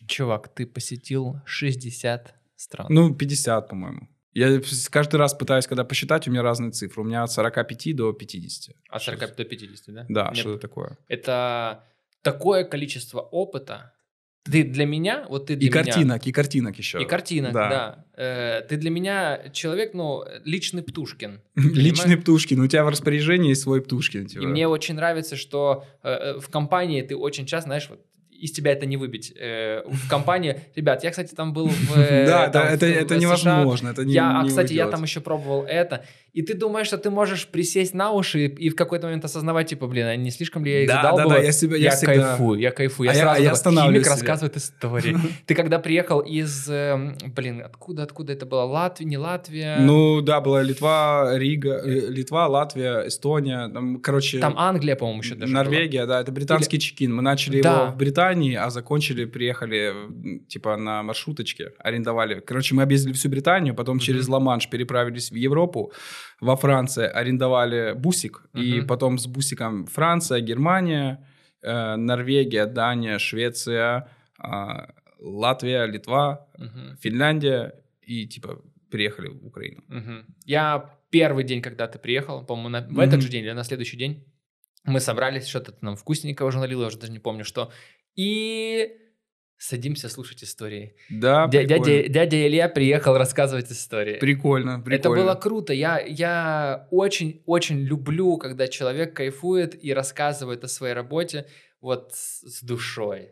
Чувак, ты посетил 60 стран. Ну, 50, по-моему. Я каждый раз пытаюсь, когда посчитать, у меня разные цифры. У меня от 45 до 50. От 40 до 50, да? Да, что это такое? Это такое количество опыта. Ты для меня, вот ты для и меня... картинок, и картинок еще. И картинок, да. да. Э, ты для меня человек, ну, личный Птушкин. *laughs* Личный Птушкин. У тебя в распоряжении есть свой Птушкин. Типа. И мне очень нравится, что э, э, в компании ты очень часто, знаешь, вот из тебя это не выбить э, в компании. Ребят, я, кстати, там был в... *laughs* Э, да, да, это, невозможно. Это не, я, а, кстати, я там еще пробовал это. И ты думаешь, что ты можешь присесть на уши и, в какой-то момент осознавать, типа, блин, а не слишком ли я их да, задалбываю? Да, да, я, себя, я, кайфую, я кайфую. Я а сразу я, я химик рассказывает истории. *laughs* Ты когда приехал из, э, блин, откуда, откуда это было? Латвия, не Латвия? Ну, да, была Литва, Рига, э, Литва, Латвия, Эстония, там, короче... Там Англия, по-моему, еще даже Норвегия, да, это британский чекин. Мы начали его в Британии, а закончили, приехали, типа, на маршруточке, арендовали. Короче, мы объездили всю Британию, потом mm-hmm. через Ла-Манш переправились в Европу, во Франции арендовали бусик, uh-huh. и потом с бусиком Франция, Германия, э, Норвегия, Дания, Швеция, э, Латвия, Литва, uh-huh. Финляндия, и типа приехали в Украину. Uh-huh. Я первый день, когда ты приехал, по-моему, на, в uh-huh. этот же день или на следующий день, мы собрались, что-то нам вкусненького уже налил, я уже даже не помню что, и Садимся слушать истории. Да, Дя- дядя, дядя Илья приехал рассказывать истории. Прикольно, прикольно. Это было круто. Я, я очень-очень люблю, когда человек кайфует и рассказывает о своей работе вот с душой.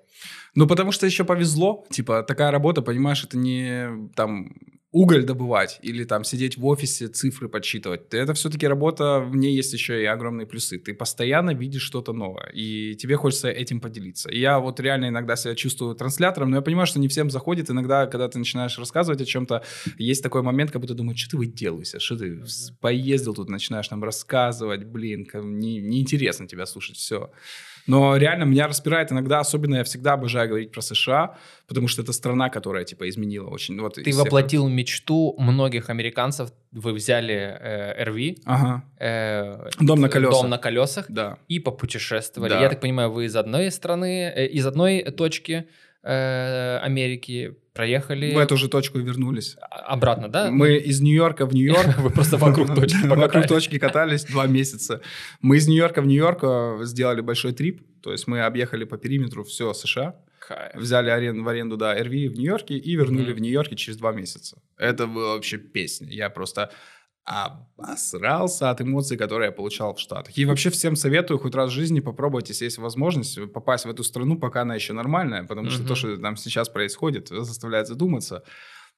Ну, потому что еще повезло. Типа, такая работа, понимаешь, это не там уголь добывать или там сидеть в офисе, цифры подсчитывать. Это все-таки работа, в ней есть еще и огромные плюсы. Ты постоянно видишь что-то новое, и тебе хочется этим поделиться. И я вот реально иногда себя чувствую транслятором, но я понимаю, что не всем заходит. Иногда, когда ты начинаешь рассказывать о чем-то, есть такой момент, как будто думаешь, что ты выделываешься, что ты поездил тут, начинаешь нам рассказывать, блин, не, неинтересно тебя слушать, все. Но реально меня распирает иногда, особенно я всегда обожаю говорить про США, потому что это страна, которая типа изменила очень. Вот, Ты воплотил всех... мечту многих американцев. Вы взяли э, RV, ага. э, дом на колесах, дом на колесах, да. и попутешествовали. Да. Я так понимаю, вы из одной страны, э, из одной точки э, Америки проехали. В эту же точку вернулись. А, обратно, да? Мы из Нью-Йорка в Нью-Йорк. *laughs* Вы просто вокруг *laughs* точки Вокруг точки катались два месяца. Мы из Нью-Йорка в Нью-Йорк э, сделали большой трип. То есть мы объехали по периметру все США. Взяли арен, в аренду, да, RV в Нью-Йорке и вернули в Нью-Йорке через два месяца. Это была вообще песня. Я просто обосрался от эмоций, которые я получал в Штатах. И вообще всем советую хоть раз в жизни попробовать, если есть возможность, попасть в эту страну, пока она еще нормальная, потому что то, что там сейчас происходит, заставляет задуматься.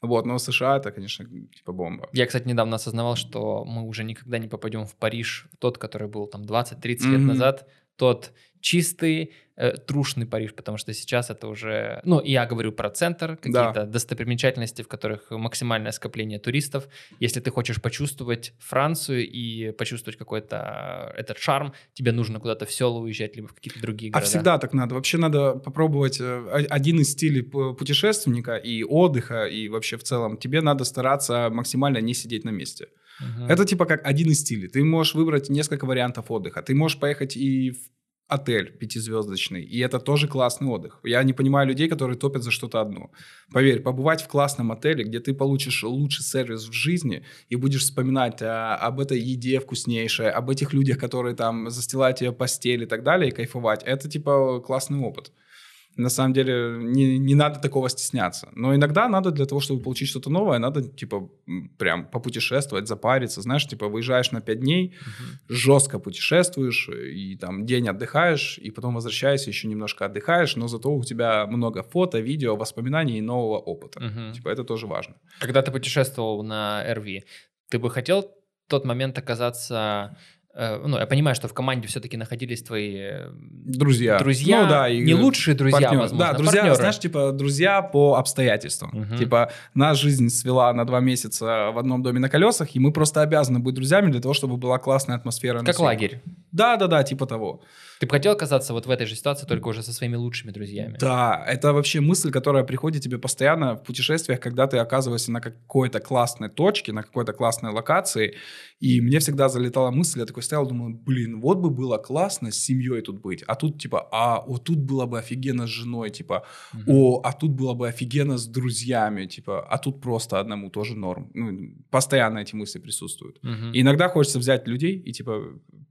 Вот, но США это, конечно, типа бомба. Я, кстати, недавно осознавал, что мы уже никогда не попадем в Париж, тот, который был там 20-30 mm-hmm. лет назад, тот чистый, э, трушный Париж, потому что сейчас это уже... Ну, я говорю про центр, какие-то да. достопримечательности, в которых максимальное скопление туристов. Если ты хочешь почувствовать Францию и почувствовать какой-то э, этот шарм, тебе нужно куда-то в село уезжать, либо в какие-то другие а города. А всегда так надо. Вообще надо попробовать э, один из стилей путешественника и отдыха, и вообще в целом. Тебе надо стараться максимально не сидеть на месте. Uh-huh. Это типа как один из стилей. Ты можешь выбрать несколько вариантов отдыха. Ты можешь поехать и в отель пятизвездочный, и это тоже классный отдых. Я не понимаю людей, которые топят за что-то одно. Поверь, побывать в классном отеле, где ты получишь лучший сервис в жизни и будешь вспоминать а, об этой еде вкуснейшей, об этих людях, которые там застилают тебе постель и так далее, и кайфовать, это типа классный опыт на самом деле не, не надо такого стесняться. Но иногда надо для того, чтобы получить что-то новое, надо, типа, прям попутешествовать, запариться. Знаешь, типа, выезжаешь на 5 дней, uh-huh. жестко путешествуешь, и там день отдыхаешь, и потом возвращаешься, еще немножко отдыхаешь, но зато у тебя много фото, видео, воспоминаний и нового опыта. Uh-huh. Типа, это тоже важно. Когда ты путешествовал на RV, ты бы хотел в тот момент оказаться ну, я понимаю, что в команде все-таки находились твои э, друзья. Друзья, ну, да, и не лучшие друзья, партнер. возможно, Да, друзья, партнеры. знаешь, типа друзья по обстоятельствам. Угу. Типа нас жизнь свела на два месяца в одном доме на колесах, и мы просто обязаны быть друзьями для того, чтобы была классная атмосфера. Как лагерь. Да, да, да, типа того. Ты бы хотел оказаться вот в этой же ситуации, только уже со своими лучшими друзьями? Да, это вообще мысль, которая приходит тебе постоянно в путешествиях, когда ты оказываешься на какой-то классной точке, на какой-то классной локации, и мне всегда залетала мысль, я такой стоял, думаю, блин, вот бы было классно с семьей тут быть, а тут типа, а вот тут было бы офигенно с женой, типа, mm-hmm. о, а тут было бы офигенно с друзьями, типа, а тут просто одному тоже норм. Ну, постоянно эти мысли присутствуют. Mm-hmm. И иногда хочется взять людей и типа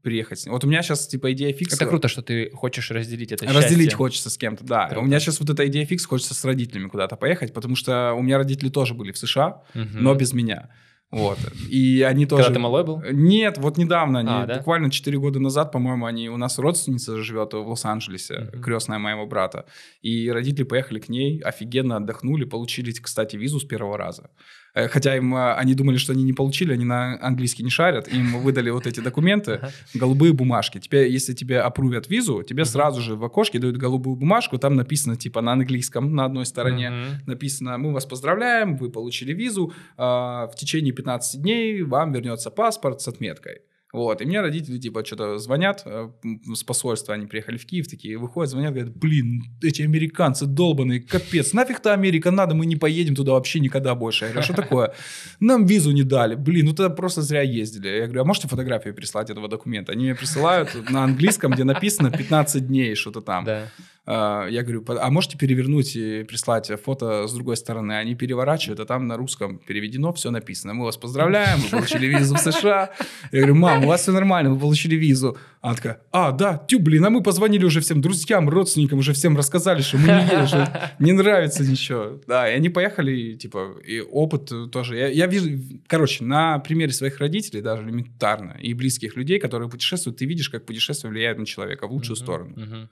приехать. Вот у меня сейчас типа идея фикса. Это круто, что ты хочешь разделить это Разделить счастье. хочется с кем-то, да. Круто. У меня сейчас вот эта идея фикс, хочется с родителями куда-то поехать, потому что у меня родители тоже были в США, угу. но без меня. Вот. И они тоже... Когда ты малой был? Нет, вот недавно, они, а, да? буквально 4 года назад, по-моему, они... У нас родственница живет в Лос-Анджелесе, mm-hmm. крестная моего брата. И родители поехали к ней, офигенно отдохнули, получили, кстати, визу с первого раза. Э, хотя им, э, они думали, что они не получили, они на английский не шарят, им выдали вот эти документы, голубые бумажки. Теперь, если тебе опрувят визу, тебе сразу же в окошке дают голубую бумажку, там написано типа на английском на одной стороне, написано, мы вас поздравляем, вы получили визу, а, в течение 15 дней вам вернется паспорт с отметкой. Вот, и мне родители, типа, что-то звонят э, с посольства, они приехали в Киев, такие, выходят, звонят, говорят, блин, эти американцы долбанные, капец, нафиг-то Америка надо, мы не поедем туда вообще никогда больше. Я говорю, «А что такое? Нам визу не дали, блин, ну тогда просто зря ездили. Я говорю, а можете фотографию прислать этого документа? Они мне присылают на английском, где написано 15 дней, что-то там. Да. А, я говорю, а можете перевернуть и прислать фото с другой стороны? Они переворачивают, а там на русском переведено, все написано. Мы вас поздравляем, вы получили визу в США. Я говорю, мам, у вас все нормально, вы получили визу. Она такая, а, да, тю, блин, а мы позвонили уже всем друзьям, родственникам, уже всем рассказали, что мы не едем, что не нравится ничего. Да, и они поехали, типа, и опыт тоже. Я, я вижу, короче, на примере своих родителей, даже элементарно, и близких людей, которые путешествуют, ты видишь, как путешествие влияет на человека в лучшую uh-huh, сторону. Uh-huh.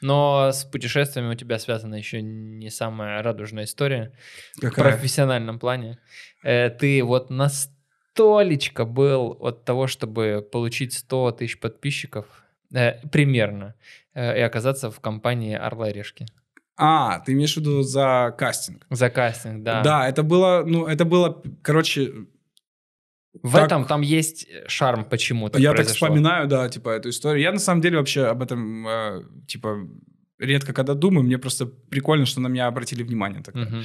Но с путешествиями у тебя связана еще не самая радужная история Какая? в профессиональном плане. Э, ты вот настолечко был от того, чтобы получить 100 тысяч подписчиков, э, примерно, э, и оказаться в компании «Орла и решки». А, ты имеешь в виду за кастинг? За кастинг, да. Да, это было, ну, это было, короче, в так, этом там есть э, шарм почему-то. Я произошло. так вспоминаю, да, типа эту историю. Я на самом деле вообще об этом, э, типа, редко когда думаю. Мне просто прикольно, что на меня обратили внимание тогда. Угу.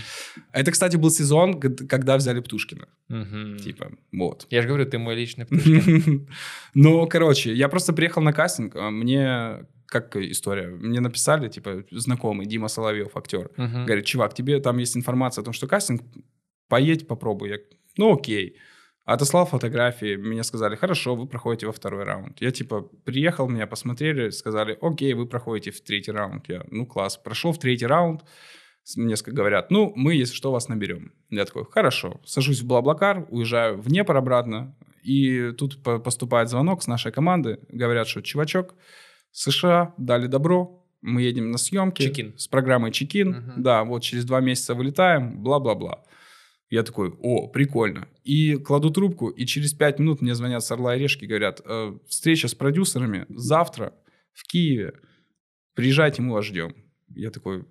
Это, кстати, был сезон, когда взяли Птушкина. Угу. Типа, вот. Я же говорю, ты мой личный *laughs* Птушкин. Ну, короче, я просто приехал на кастинг. А мне как история? Мне написали, типа, знакомый Дима Соловьев, актер. Говорит, чувак, тебе там есть информация о том, что кастинг, поедь, попробуй. Я, ну, окей. Отослал фотографии, мне сказали, хорошо, вы проходите во второй раунд. Я типа приехал, меня посмотрели, сказали, окей, вы проходите в третий раунд. Я, ну класс, прошел в третий раунд, мне говорят, ну, мы, если что, вас наберем. Я такой, хорошо, сажусь в Блаблакар, уезжаю в Днепр обратно, и тут поступает звонок с нашей команды, говорят, что чувачок, США дали добро, мы едем на съемки Чекин. с программой Чекин, uh-huh. да, вот через два месяца вылетаем, бла-бла-бла. Я такой, о, прикольно. И кладу трубку, и через пять минут мне звонят с Орла и Решки, говорят, э, встреча с продюсерами завтра в Киеве, приезжайте, мы вас ждем. Я такой,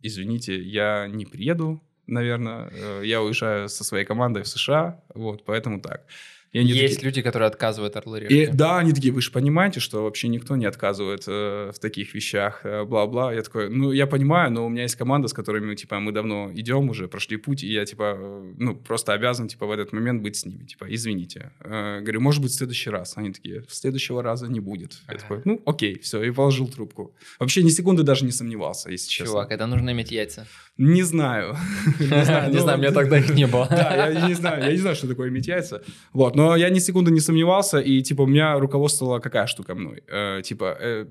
извините, я не приеду, наверное, э, я уезжаю со своей командой в США, вот, поэтому так. И они Есть такие... люди, которые отказывают орлы и, Да, они такие, вы же понимаете, что вообще никто не отказывает э, в таких вещах, э, бла-бла. Я такой, ну, я понимаю, но у меня есть команда, с которыми, типа, мы давно идем уже, прошли путь, и я, типа, э, ну, просто обязан, типа, в этот момент быть с ними, типа, извините. Э, говорю, может быть, в следующий раз. Они такие, в следующего раза не будет. Я такой, ну, окей, все, и положил трубку. Вообще ни секунды даже не сомневался, если честно. Чувак, это нужно иметь яйца. Не знаю. *laughs* Не знаю, не знаю, у меня тогда их не было. Да, я не знаю, я не знаю, что такое иметь яйца. Вот, но я ни секунды не сомневался, и, типа, у меня руководствовала какая штука мной? Э, типа, э,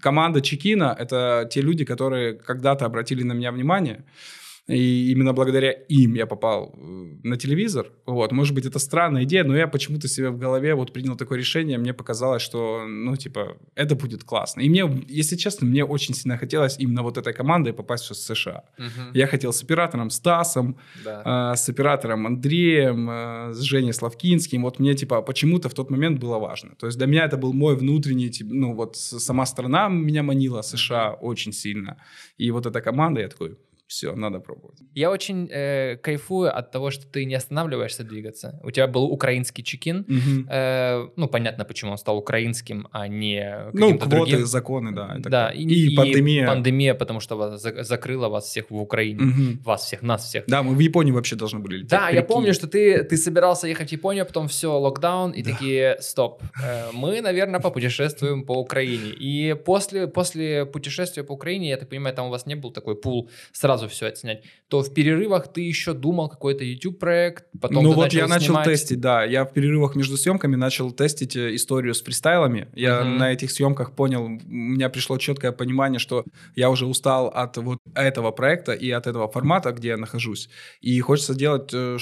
команда Чекина — это те люди, которые когда-то обратили на меня внимание, и именно благодаря им я попал э, на телевизор. Вот, может быть, это странная идея, но я почему-то себе в голове вот принял такое решение. Мне показалось, что, ну, типа, это будет классно. И мне, если честно, мне очень сильно хотелось именно вот этой командой попасть в США. Угу. Я хотел с оператором Стасом, да. э, с оператором Андреем, э, с Женей Славкинским. Вот мне, типа, почему-то в тот момент было важно. То есть для меня это был мой внутренний, типа, ну, вот сама страна меня манила, США, очень сильно. И вот эта команда, я такой, все, надо пробовать. Я очень э, кайфую от того, что ты не останавливаешься двигаться. У тебя был украинский чекин. Мгм. Э, ну, понятно, почему он стал украинским, а не Ну, квоты, другим. законы, да. это Да, так. и, и, пандемия. пандемия, потому что вас за- закрыла вас всех в Украине. Мгм. Вас всех, нас всех. Да, мы в Японию вообще должны были лететь. Да, я помню, что ты, ты собирался ехать в Японию, потом все, локдаун, и такие, стоп, э, мы, наверное, попутешествуем по Украине. И после, после путешествия по Украине, я так понимаю, там у вас не был такой пул сразу все отснять, то в перерывах ты еще думал какой-то YouTube-проект, потом ну вот я начал снимать. тестить, да. Я в перерывах между съемками начал тестить э, историю с фристайлами. Я Мгм. на этих съемках понял, у меня пришло четкое понимание, что я уже устал от вот этого проекта и от этого формата, где я нахожусь. И хочется делать... э,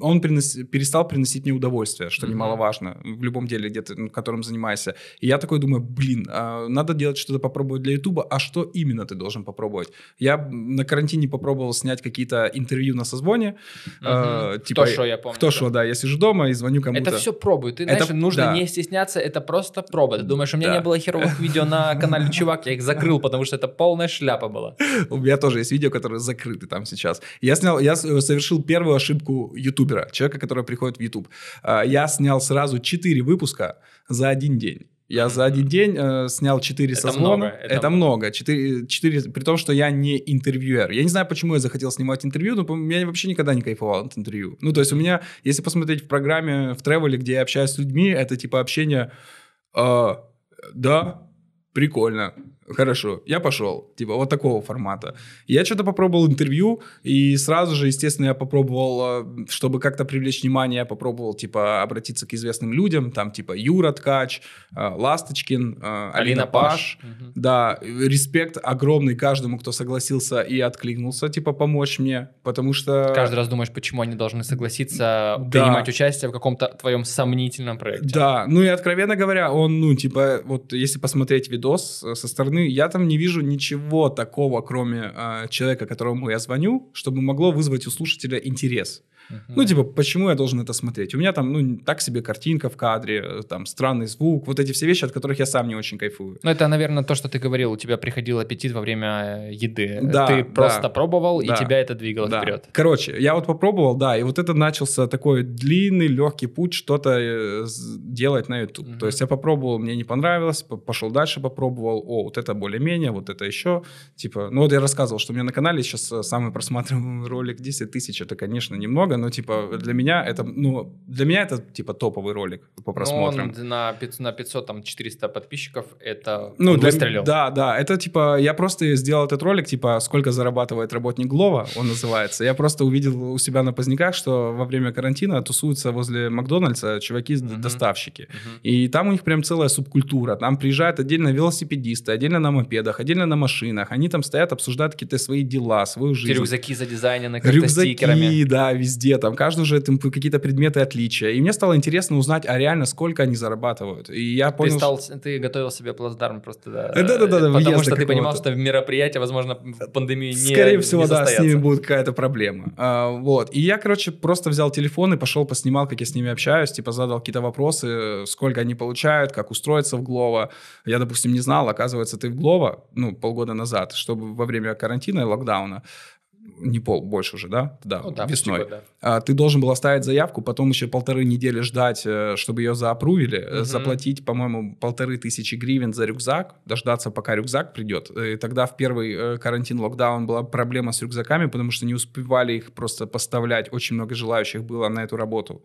Он принос- перестал приносить мне удовольствие, что Мгм. немаловажно в любом деле, где ты, которым занимаешься. И я такой думаю, блин, а, надо делать что-то попробовать для Ютуба, а что именно ты должен попробовать? Я на карантине попробовал снять какие-то интервью на созвоне. Мгм. э, Кто шо, я помню, Кто да. шо, да. Я сижу дома и звоню кому-то. Это все пробуй. Ты, Это- знаешь, нужно да. не стесняться, это просто проба. Ты думаешь, у меня Да. не было херовых видео на канале Чувак, я их закрыл, потому что это полная шляпа была. *laughs* У меня тоже есть видео, которые закрыты там сейчас. Я снял, я с- совершил первую ошибку ютубера, человека, который приходит в YouTube. А, Я снял сразу 4 выпуска за один день. Я за один день э, снял 4 Это созвона. много, Это, это много. 4, 4, при том, что я не интервьюер. Я не знаю, почему я захотел снимать интервью, но я вообще никогда не кайфовал от интервью. Ну, то есть у меня, если посмотреть в программе, в тревеле, где я общаюсь с людьми, это типа общение «А, да, прикольно, хорошо, я пошел. Типа вот такого формата. Я что-то попробовал интервью, и сразу же, естественно, я попробовал, э, чтобы как-то привлечь внимание, я попробовал, типа, обратиться к известным людям, там, типа, Юра Ткач, э, Ласточкин, э, Алина Паш. Мгм. Да, респект огромный каждому, кто согласился и откликнулся, типа, помочь мне, потому что... Каждый раз думаешь, почему они должны согласиться Да. принимать участие в каком-то твоем сомнительном проекте. Да, ну и откровенно говоря, он, ну, типа, вот если посмотреть видос со стороны, я там не вижу ничего такого, кроме э, человека, которому я звоню, чтобы могло вызвать у слушателя интерес. Мгм. Ну, типа, почему я должен это смотреть? У меня там, ну, так себе картинка в кадре, э, там, странный звук, вот эти все вещи, от которых я сам не очень кайфую. Ну, это, наверное, то, что ты говорил, у тебя приходил аппетит во время э, еды. Да, ты да. просто пробовал, и Да. тебя это двигало Да. вперед. Короче, я вот попробовал, да, и вот это начался такой длинный, легкий путь что-то э, делать на YouTube. Мгм. То есть я попробовал, мне не понравилось, по- пошел дальше, попробовал, о, вот это более-менее, вот это еще. Типа, ну вот я рассказывал, что у меня на канале сейчас самый просматриваемый ролик 10 тысяч, это, конечно, немного, но, типа, для меня это, ну, для меня это, типа, топовый ролик по просмотрам. Ну, он на 500, на 500, там, 400 подписчиков, это Ну, для- выстрелил. Да, да, это типа, я просто сделал этот ролик, типа, сколько зарабатывает работник Глова, он называется. Я просто увидел у себя на поздняках, что во время карантина тусуются возле Макдональдса Мгм. чуваки-доставщики. Мгм. И там у них прям целая субкультура. Там приезжают отдельно велосипедисты, отдельно на мопедах, отдельно на машинах. Они там стоят, обсуждают какие-то свои дела, свою жизнь. рюкзаки задизайнены как-то Рюкзаки, стикерами. да, везде, там, каждый уже там какие-то предметы отличия. И мне стало интересно узнать, а реально сколько они зарабатывают. И я Ты, понял, стал, ты готовил себе плацдарм просто, да. Э, да-да-да, Потому въезда что ты понимал, что мероприятие, возможно, в пандемии не Скорее всего, не да, с ними будет какая-то проблема. А, вот. И я, короче, просто взял телефон и пошел поснимал, как я с ними общаюсь, типа задал какие-то вопросы, сколько они получают, как устроиться в Глово. Я, допустим, не знал, оказывается, ты в Глово, ну, полгода назад, чтобы во время карантина и локдауна, не пол, больше уже, да? Да, Ну да, весной. год, да. А, ты должен был оставить заявку, потом еще полторы недели ждать, э, чтобы ее заапрувили, э, Мгм. заплатить, по-моему, полторы тысячи гривен за рюкзак, дождаться, пока рюкзак придет. И тогда в первый э, карантин, локдаун была проблема с рюкзаками, потому что не успевали их просто поставлять. Очень много желающих было на эту работу.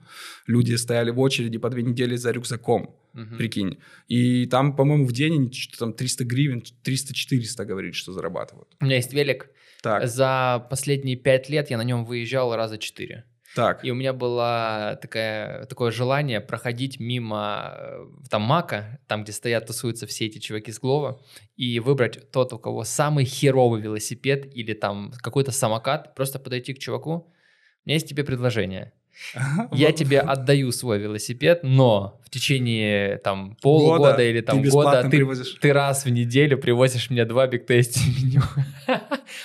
Люди стояли в очереди по две недели за рюкзаком, Мгм. прикинь. И там, по-моему, в день они что-то там 300 гривен, 300-400 говорит, что зарабатывают. У меня есть велик. Так, За последние пять лет я на нем выезжал раза четыре. так. И у меня было такое, такое желание проходить мимо э, там Мака, там, где стоят, тусуются все эти чуваки с Глова, и выбрать тот, у кого самый херовый велосипед или там какой-то самокат, просто подойти к чуваку. У меня есть тебе предложение. *laughs* Я тебе отдаю свой велосипед, но течение там полугода Года или там ты года ты, привозишь. ты раз в неделю привозишь мне два биг меню.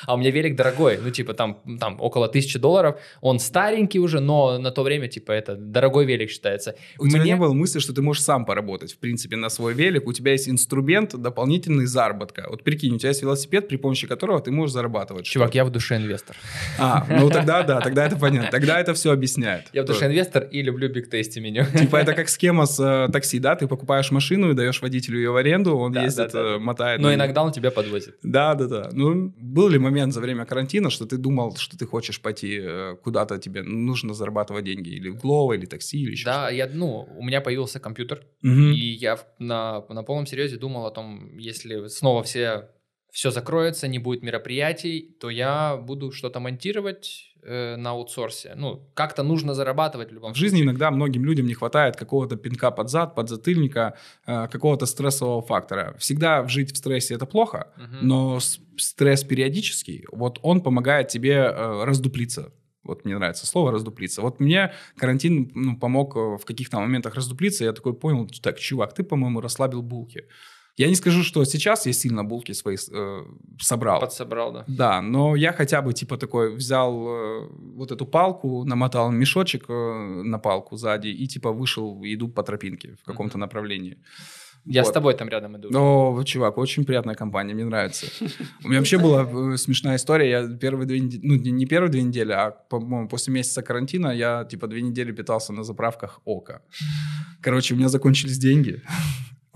А у меня велик дорогой, ну, типа, там, там около тысячи долларов. Он старенький уже, но на то время, типа, это дорогой велик считается. У Мне... тебя не было мысли, что ты можешь сам поработать, в принципе, на свой велик. У тебя есть инструмент дополнительный заработка. Вот прикинь, у тебя есть велосипед, при помощи которого ты можешь зарабатывать. Чувак, я в душе инвестор. А, ну тогда да, тогда это понятно. Тогда это все объясняет. Я в душе инвестор и люблю биг тести меню. Типа это как схема с э, такси, да? Ты покупаешь машину и даешь водителю ее в аренду, он да, ездит, да, да. Э, мотает. Но иногда он тебя подвозит. Да, да, да. Ну, был ли момент за время карантина, что ты думал, что ты хочешь пойти э, куда-то, тебе нужно зарабатывать деньги, или в Glovo, или такси, или еще Да, я, ну, у меня появился компьютер, угу. и я на, на полном серьезе думал о том, если снова все все закроется, не будет мероприятий, то я буду что-то монтировать э, на аутсорсе. Ну, как-то нужно зарабатывать в любом В жизни иногда многим людям не хватает какого-то пинка под зад, под затыльника, э, какого-то стрессового фактора. Всегда жить в стрессе это плохо, угу. но стресс периодический, вот он помогает тебе э, раздуплиться. Вот мне нравится слово раздуплиться. Вот мне карантин ну, помог э, в каких-то моментах раздуплиться. Я такой понял, так, чувак, ты, по-моему, расслабил булки. Я не скажу, что сейчас я сильно булки свои э, собрал. Подсобрал, да. Да, но я хотя бы типа такой взял э, вот эту палку, намотал мешочек э, на палку сзади и типа вышел, иду по тропинке в каком-то mm-hmm. направлении. Я вот. с тобой там рядом иду. О, чувак, очень приятная компания, мне нравится. У меня вообще была э, смешная история. Я первые две недели, ну не первые две недели, а, по-моему, после месяца карантина я типа две недели питался на заправках Ока. Короче, у меня закончились деньги.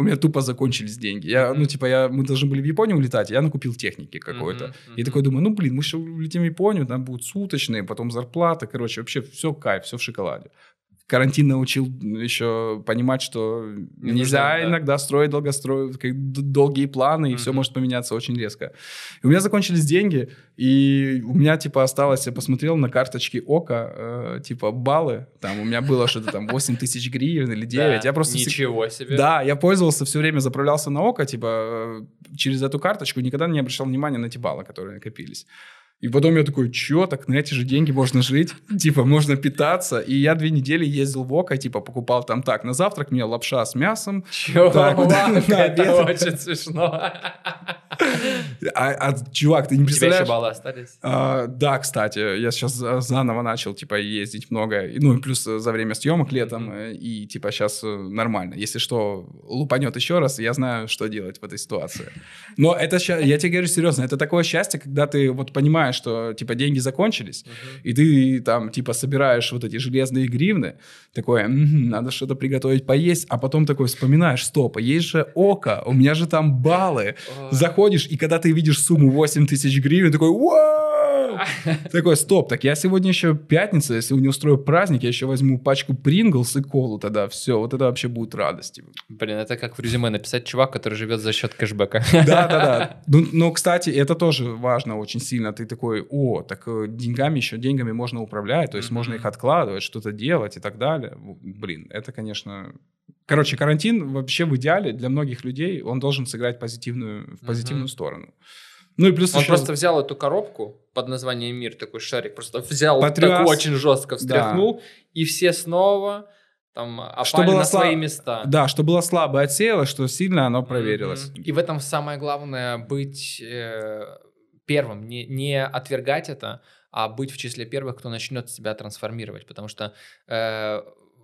У меня тупо закончились деньги. Я, ну, типа, я, мы должны были в Японию улетать, я накупил техники какой-то. Mm-hmm. И такой думаю, ну, блин, мы еще улетим в Японию, там будут суточные, потом зарплата, короче, вообще все кайф, все в шоколаде карантин научил еще понимать, что Не нельзя нужно, иногда да. строить долгострой, долгие планы, и mm-hmm. все может поменяться очень резко. И у меня закончились деньги, и у меня, типа, осталось, я посмотрел на карточке Ока, э, типа, баллы, там у меня было что-то там 8 тысяч гривен или 9. Да, я просто ничего себе. Да, я пользовался все время, заправлялся на Ока, типа, э, через эту карточку, никогда не обращал внимания на эти баллы, которые накопились. И потом я такой, чё, так на эти же деньги можно жить? Типа, можно питаться. И я две недели ездил в Ока, типа, покупал там так, на завтрак мне лапша с мясом. Чё, так, *laughs* на это *laughs* очень смешно. А, а, чувак, ты не представляешь... У тебя еще баллы остались? А, да, кстати, я сейчас заново начал, типа, ездить много. Ну, и плюс за время съемок летом. Mm-hmm. И, типа, сейчас э, нормально. Если что, лупанет еще раз, я знаю, что делать в этой ситуации. Но это, я тебе говорю серьезно, это такое счастье, когда ты вот понимаешь, что, типа, деньги закончились, uh-huh. и ты там, типа, собираешь вот эти железные гривны, такое, м-м, надо что-то приготовить, поесть, а потом такой вспоминаешь, стоп, а есть же око, у меня же там баллы. Uh-huh. Заходишь, и когда ты видишь сумму 8 тысяч гривен, такой, вау! *laughs* Такой, стоп, так я сегодня еще пятница, если не устрою праздник, я еще возьму пачку Принглс и колу тогда, все, вот это вообще будет радость. Блин, это как в резюме написать чувак, который живет за счет кэшбэка. Да, да, да. *laughs* Ну, ну, кстати, это тоже важно очень сильно. Ты такой, о, так э, деньгами еще, деньгами можно управлять, то есть можно их откладывать, что-то делать и так далее. Блин, это, конечно, Короче, карантин вообще в идеале для многих людей, он должен сыграть позитивную, в позитивную uh-huh. сторону. Ну и плюс Он еще... просто взял эту коробку под названием «Мир», такой шарик, просто взял, Потряс. так очень жестко встряхнул, да. и все снова там опали что было на слаб... свои места. Да, что было слабо отсеялось, что сильно оно проверилось. Mm-hmm. И в этом самое главное быть э, первым, не, не отвергать это, а быть в числе первых, кто начнет себя трансформировать, потому что э,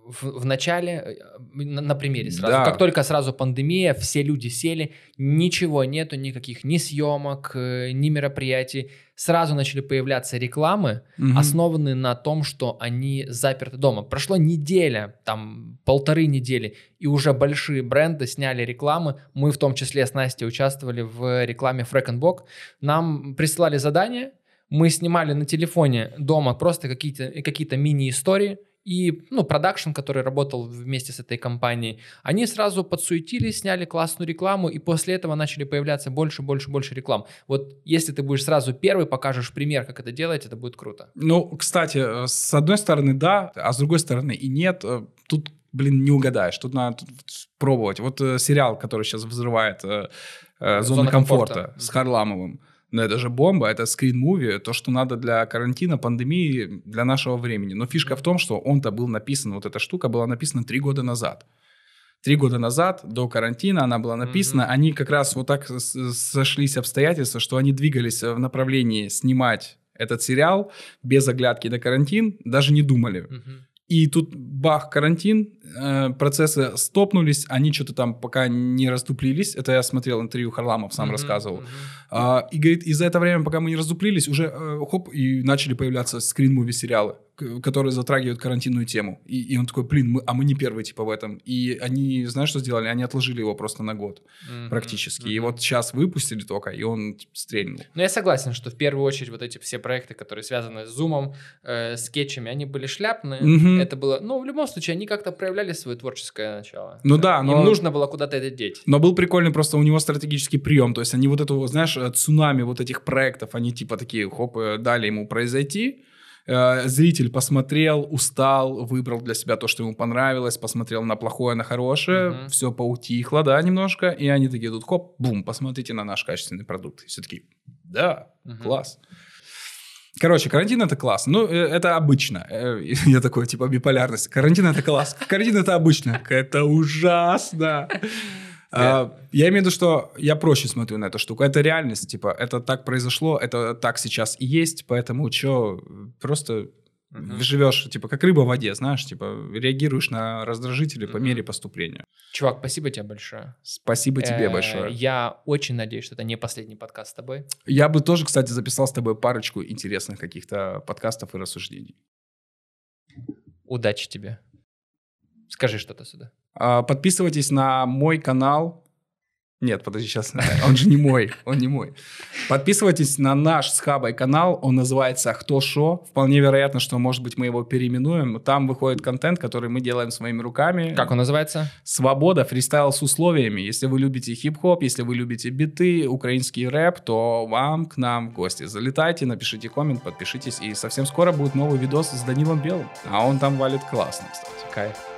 в, в начале, э, на, на примере сразу, да. как только сразу пандемия, все люди сели, ничего нету, никаких ни съемок, э, ни мероприятий, сразу начали появляться рекламы, угу. основанные на том, что они заперты дома. Прошло неделя, там полторы недели, и уже большие бренды сняли рекламы. Мы в том числе с Настей участвовали в рекламе Фрэкенбок. Нам присылали задание, мы снимали на телефоне дома просто какие-то какие мини-истории, и, ну, продакшн, который работал вместе с этой компанией, они сразу подсуетились, сняли классную рекламу, и после этого начали появляться больше, больше, больше реклам. Вот если ты будешь сразу первый, покажешь пример, как это делать, это будет круто. Ну, кстати, э, с одной стороны, да, а с другой стороны и нет. Э, тут, блин, не угадаешь, тут надо пробовать. Вот э, сериал, который сейчас взрывает «Зона, Зона комфорта», комфорта с Харламовым. Но это же бомба, это скрин-муви, то, что надо для карантина, пандемии, для нашего времени. Но фишка в том, что он-то был написан, вот эта штука была написана три года назад. три года назад, до карантина, она была написана, mm-hmm. они как раз вот так сошлись обстоятельства, что они двигались в направлении снимать этот сериал без оглядки на карантин, даже не думали. Mm-hmm. И тут бах, карантин, э, процессы стопнулись, они что-то там пока не раздуплились. Это я смотрел интервью Харламов, сам mm-hmm, рассказывал. Mm-hmm. и говорит, и за это время, пока мы не раздуплились, уже э, хоп, и начали появляться скрин-муви сериалы которые затрагивают карантинную тему. И, и он такой, блин, мы, а мы не первые типа в этом. И они, знаешь, что сделали? Они отложили его просто на год mm-hmm. практически. Mm-hmm. И вот сейчас выпустили только, и он типа, стрельнул. Ну, я согласен, что в первую очередь вот эти все проекты, которые связаны с зумом, э, скетчами, они были шляпные. Mm-hmm. Это было, ну, в любом случае, они как-то проявляли свое творческое начало. Ну да, но... Им нужно было куда-то это деть. Но был прикольный просто у него стратегический прием. То есть они вот эту, знаешь, э, цунами вот этих проектов, они типа такие, хоп, э, дали ему произойти Э, зритель посмотрел, устал, выбрал для себя то, что ему понравилось, посмотрел на плохое, на хорошее, uh-huh. все поутихло, да, немножко, и они такие тут, хоп, бум, посмотрите на наш качественный продукт. И все таки да, uh-huh. класс. Короче, карантин это класс. Ну, э, это обычно. Э, *laughs* я такой, типа, биполярность. Карантин это класс. Карантин это обычно. Это ужасно. А, я имею в виду, что я проще смотрю на эту штуку. Это реальность, типа, это так произошло, это так сейчас и есть, поэтому что, просто Uh-huh. живешь, типа, как рыба в воде, знаешь, типа, реагируешь на раздражители uh-huh. по мере поступления. Чувак, спасибо тебе большое. Спасибо тебе э, большое. Я очень надеюсь, что это не последний подкаст с тобой. Я бы тоже, кстати, записал с тобой парочку интересных каких-то подкастов и рассуждений. Удачи тебе. Скажи что-то сюда. А, подписывайтесь на мой канал. Нет, подожди, сейчас. Он же не мой. Он не мой. Подписывайтесь на наш с Хабой канал. Он называется «Кто шо?». Вполне вероятно, что, может быть, мы его переименуем. Там выходит контент, который мы делаем своими руками. Как он называется? «Свобода. Фристайл с условиями». Если вы любите хип-хоп, если вы любите биты, украинский рэп, то вам к нам в гости. Залетайте, напишите коммент, подпишитесь. И совсем скоро будет новый видос с Данилом Белым. А он там валит классно, кстати. Кайф.